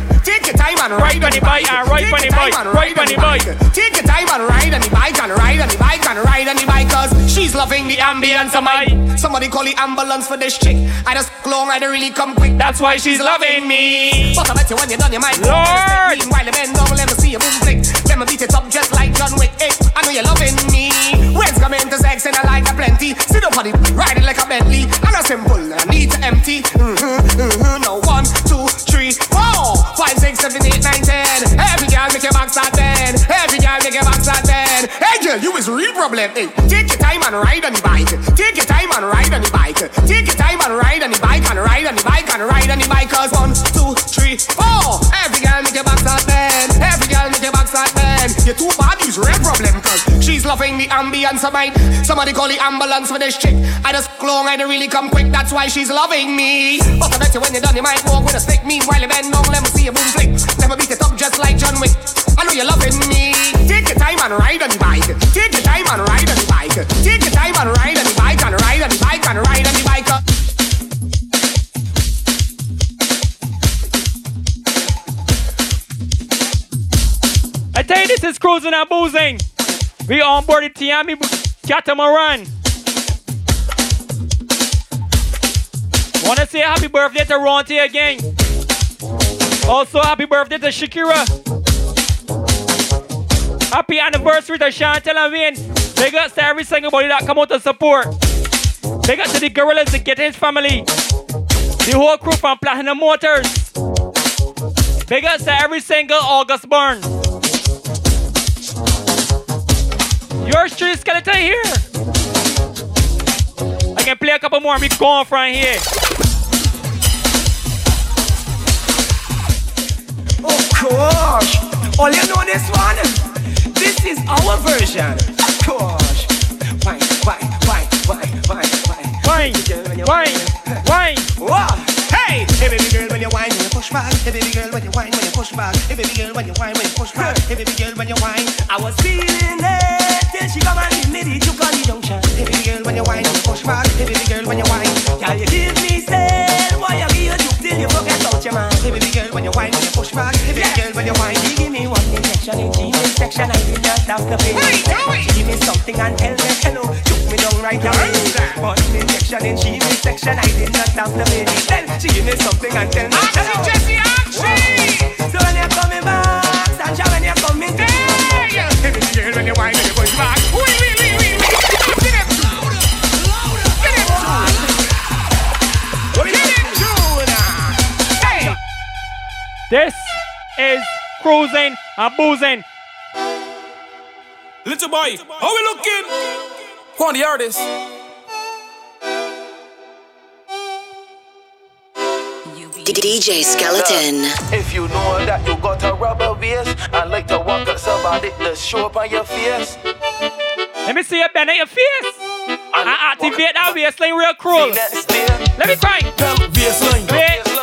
time and ride on the bike and ride on the bike, and ride on the bike. Take your time and ride on the bike and ride on the bike and ride on the bike Cause she's loving the ambience of my Somebody call the ambulance for this chick. I just long, I don't really come quick. That's why she's loving me. But I bet you when you're done, you might Lord. Meanwhile, the men down, let me see you boom flick Let me beat it up just like John Wick. Hey, I know you're loving me. When's coming to sex and I like a plenty? Sit up on it, ride it like a Bentley. I'm not simple, I need to empty. Mm-hmm, mm-hmm. Now one, two, three, four Five, six, seven, eight, nine, ten Every girl make your back start bend. Every girl make your back start bend. Hey girl, you is real problem Hey, take your time and ride on the bike. Take your time and ride on the bike. Take your time and ride on the bike And ride on the bike and ride on the bike. Cause one, two, three, four. Every girl make your back start bend. Every girl make your back start bend. Your two bodies real problem Cause she's loving the ambience of mine. Somebody call the ambulance for this chick. I just long, I don't really come quick That's why she's loving me. But I bet you when you're done you might walk with a stick. Meanwhile you bend down, let me see you boom flick. Me beat it up just like John Wick. I know you're loving me. Take your time and ride on the bike. Take your time and ride on the bike. Take your time and ride on the bike And ride on the bike and ride on the bike I tell you, this is cruising and boozing. We on board the Tiami catamaran. Wanna say happy birthday to Ronte again. Also, happy birthday to Shakira. Happy anniversary to Chantel and Wayne. Big up to every single body that come out to support. Big up to the gorillas, the Get His family. The whole crew from Platinum Motors. Big up to every single August Burns. Yours truly skeleton here. I can play a couple more and be gone from here. Oh, of course. All you know this one. This is our version. Of course. Wine, wine, wine, wine, wine, wine. Wine, wine, wine. Hey, hey baby girl, when you whine, when you push back. Hey baby girl, when you whine, when you push back. Hey baby girl, when you whine, when you push back. Hey baby girl, when you whine. I was feeling it till she come and leave me the juke on the junction. Hey baby girl, when you whine, when you push back. Hey baby girl, when you whine. Girl, you give me say, boy, you give you till you forget about your man. Hey baby girl, when you whine, when you push back. Hey baby girl, when you whine. You give me one injection in G section, I did not have to pay. Give me something and tell me hello. Juke me down right away. One injection in G section, I did not have to pay. Then she give me something and tell me hello. Jesse, So when you're coming back, Sasha, when you're coming back. Hey baby girl, when you whine, This is cruising and boozing. Little boy, how we looking? Who on the artist? DJ Skeleton. If you know that you got a rubber waist and like to walk at somebody, the show up on your face. Let me see you bend at your face. I activate that waistline real cruel. Let me try. Baseline.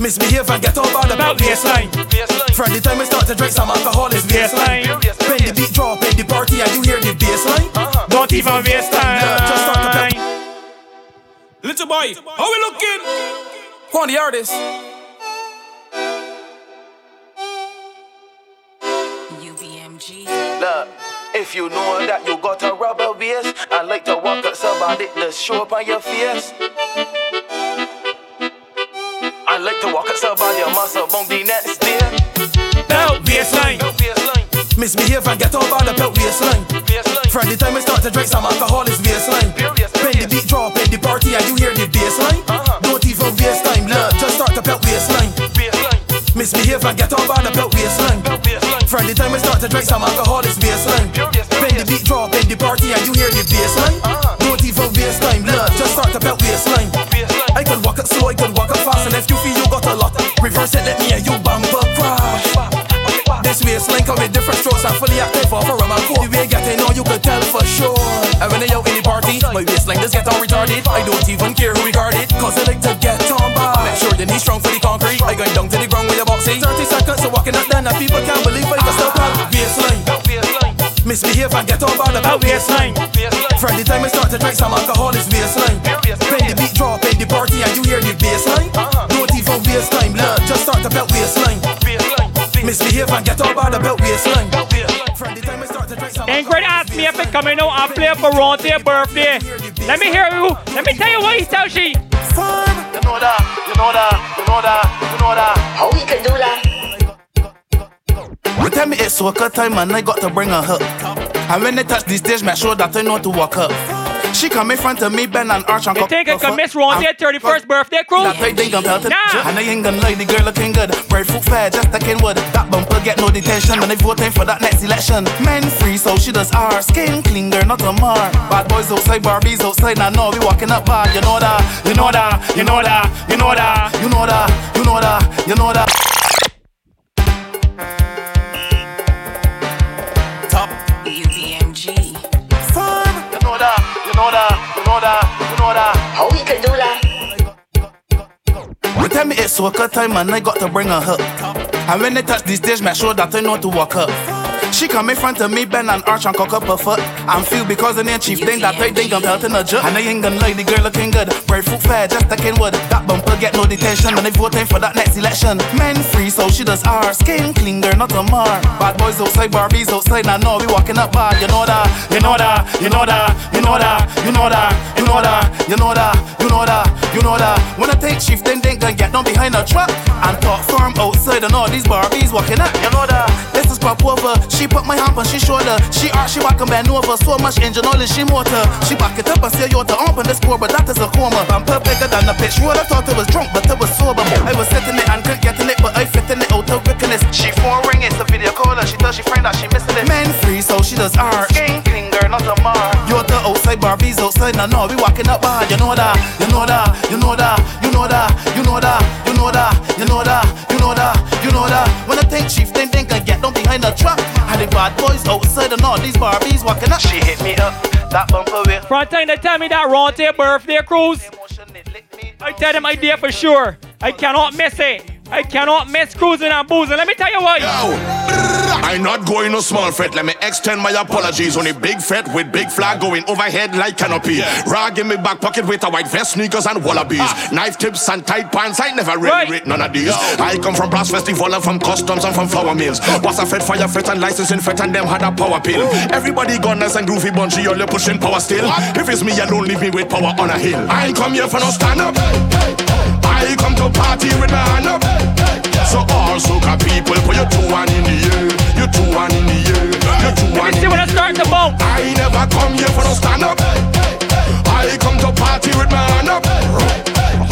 Misbehave and get over the belt baseline. From the time I start to drink some alcohol, it's baseline. When the beat drop in the party and you hear the bassline, uh-huh. don't even waste time. Just start to belt. Little boy, how we looking? Who on the artist? UBMG. Look, if you know that you got a rubber waist and like to walk up somebody, the show up on your face. To walk somebody, I must have the next day. Belt baseline. Misbehave and get over the belt baseline. From the time I start to drink some alcohol, it's baseline. When the beat drop in the party and you hear the bassline, don't even waste time, love. Just start the belt baseline. Misbehave and get over the belt baseline. From the time I start to drink some alcohol, it's baseline. When the beat drop in the party and you hear the bassline, don't even waste time, love. Just start the belt baseline. I it slow, I can walk it fast, and if you feel you got a lot, reverse it, let me and you bumper crash. This waistline come with different strokes, I'm fully active for from my core. The way getting on, you could tell for sure. And when they out in the party, my waistline just get on retarded. I don't even care who regard it, cause I like to get on by. Make sure the knees strong for the concrete. I going down to the ground with your boxing. 30 seconds of walking up, then and people can't believe I can still pal. Waistline. Misbehave and get on by the belt waistline. From the time I start to drink some alcohol, it's waistline. When the beat drop in the party and you hear the bassline, don't even waste time, love. Just start the belt waistline. Misbehave and get on by the belt waistline. From the time I start to drink some Ingrid asked me if it coming out and play for Ronte's birthday. Let me hear you. Let me tell you what he tells she. You know that, you know that, you know that, you know that. How we can do that? They tell me it's soca time and I got to bring a hook. And when they touch the stage, make sure that I know to walk up. She come in front of me, bend and arch and You think I can miss Ronte's 31st birthday crew? That I think I'm pelted. Nah. And I ain't gonna lie, the girl looking good. Breadfruit fair, just like Kenwood. That bumper get no detention. And they voting for that next election. Men free, so she does our skin clean, girl, not a mar. Bad boys outside, Barbies outside. Now, no, we walking up bad. You know that, you know that, you know that, you know that, you know that, you know that, you know that. Top. That, you know that, you know that, you know that. How we can do that? They tell me it's soca time and I got to bring a hook. And when they touch the stage, make sure that I know to walk up. She come in front of me, bend and arch and cock up her foot. I'm feel because the name chief thing that I think I'm pelting a juk. And I ain't gonna lie, the girl looking good. Breadfruit fair, just like Kenwood. That bumper get no detention. And they voting for that next election. Men free, so she does our skin clean, girl, not a mar. Bad boys outside, Barbies outside. Now, no, we walking up bad. You know that, you know that, you know that, you know that, you know that, you know that, you know that, you know that, you know that. When I think think chieftain ain't gonna get down behind a truck and talk firm outside and all these Barbies walking up. You know that this is pop over. She put my hand on she shoulder. She arch, she back and bend over. So much engine oil in she motor. She back it up and say you're the on this poor, but that is a coma. I'm bigger than the pitch road. I thought it was drunk, but it was sober. I was sitting it and couldn't get in it, but I fit it out oh, of wickedness. She phone ring, it's a video call and she tells she friend that she missing it. Men free, so she does art. King, king, girl, not a mar. You're the outside Barbies outside, now no, we walking up bad. You know that, you know that, you know that, you know that, you know that, you know that, you know that, you know that, you know that. When I think chief, then think I get down behind the truck. And the bad boys outside and all these Barbies walking up. She hit me up, that bumper with. Front time they tell me that Ronte birthday cruise. I tell them I there for sure. I cannot miss it. I cannot miss cruising and boozing. Let me tell you what. I'm not going no small fret. Let me extend my apologies. Only big fret with big flag going overhead like canopy. Yeah. Rag in my back pocket with a white vest, sneakers and wallabies. Ah. Knife tips and tight pants. I never really right. read none of these. Yo. I come from brass festival and from customs and from flour mills. Was a fed fire fret and licensing fret and them had a power pill. Ooh. Everybody gunners and groovy bunchy, all you pushing power still. What? If it's me alone, leave me with power on a hill. I ain't come here for no stand up. Hey, hey. I come to party with my hand up. So all soca people, put your two one in the air. Your two one in the air. Your two one. see when I start the boat. I never come here for no stand up. I come to party with my hand up.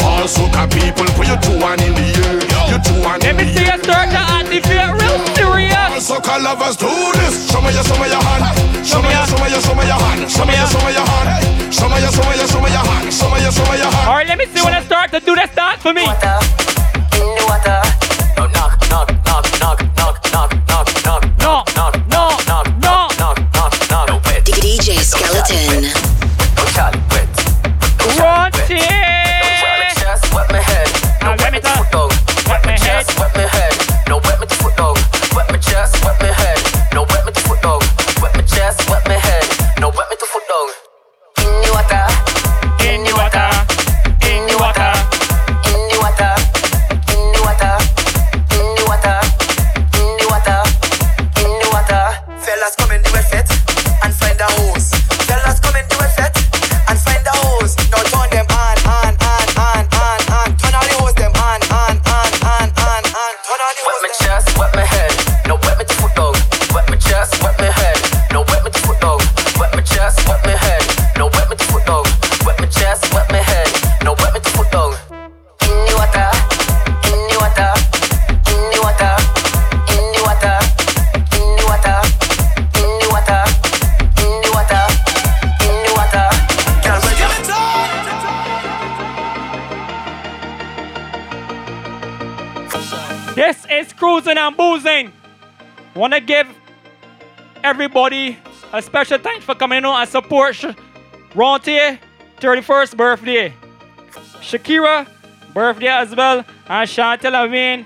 All soca people, put your two one in the air. Your two one Let me see you start to activate real serious. All soca lovers do this. Show me your, show me your hand. Show me your, show me your, show me your hand. Show me your, show me your for me. Everybody a special thanks for coming on and support Ronte 31st birthday. Shakira, birthday as well. And Chantel Levine,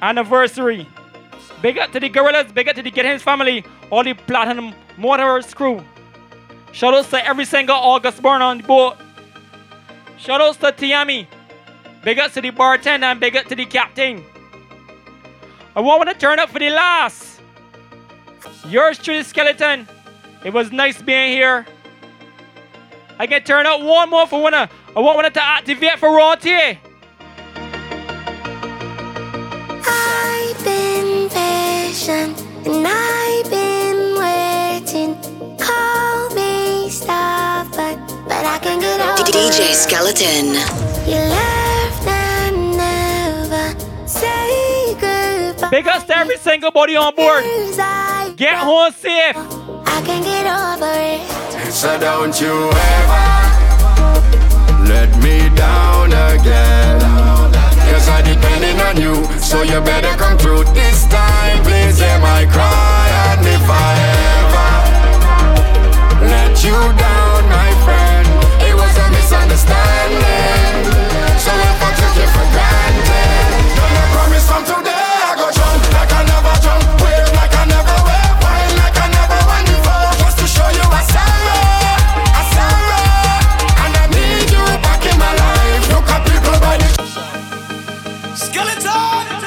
anniversary. Big up to the Gorillas, big up to the Get family, all the Platinum Motors crew. Shout out to every single August born on the boat. Shout out to Tiami. Big up to the bartender and big up to the captain. I want to turn up for the last. Yours truly, Skeleton. It was nice being here. I can turn up one more for when I, I want one to activate for Ronte. I've been patient and I've been waiting. Call me stubborn, but I can get over DJ Skeleton. You left and never say goodbye. Big ups to every single body on board. Get home safe. I can get over it. So don't you ever let me down again. Cause I'm depending on you, so you better come through this time. Please hear my cry, and if I ever let you down, my friend, it was a misunderstanding. Skeleton!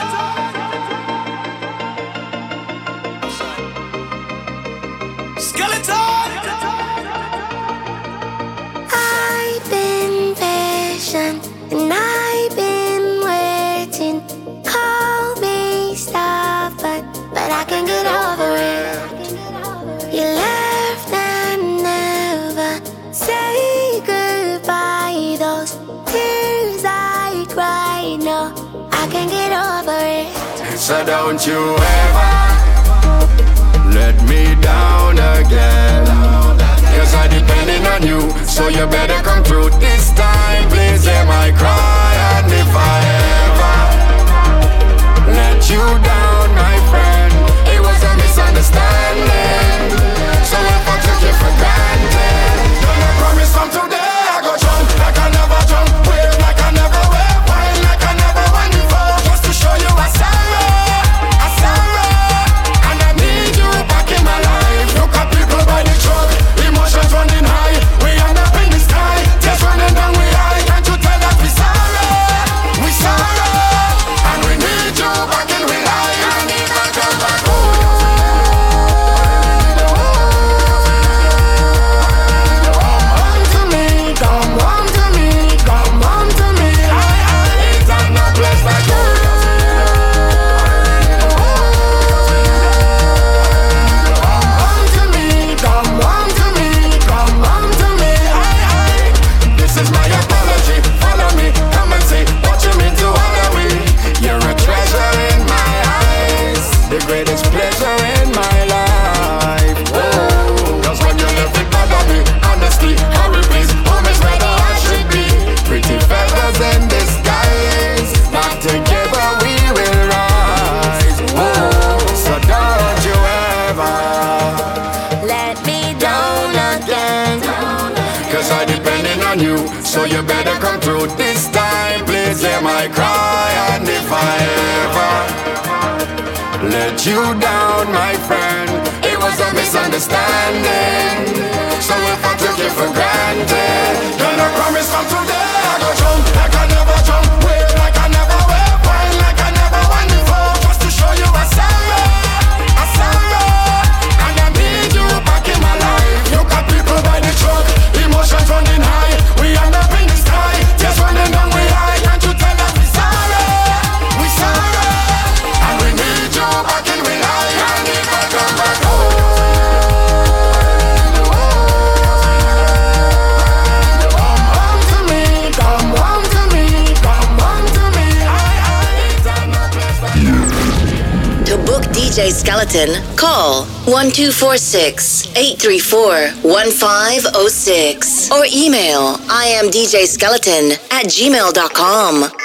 So don't you ever let me down again. Cause I'm depending on you, so you better come through this time. Please hear my cry. you down, my friend. It was a misunderstanding. So if I took you for granted, then I promise from today. DJ Skeleton, call 1246 834 1506 or email imdjskeleton at gmail.com.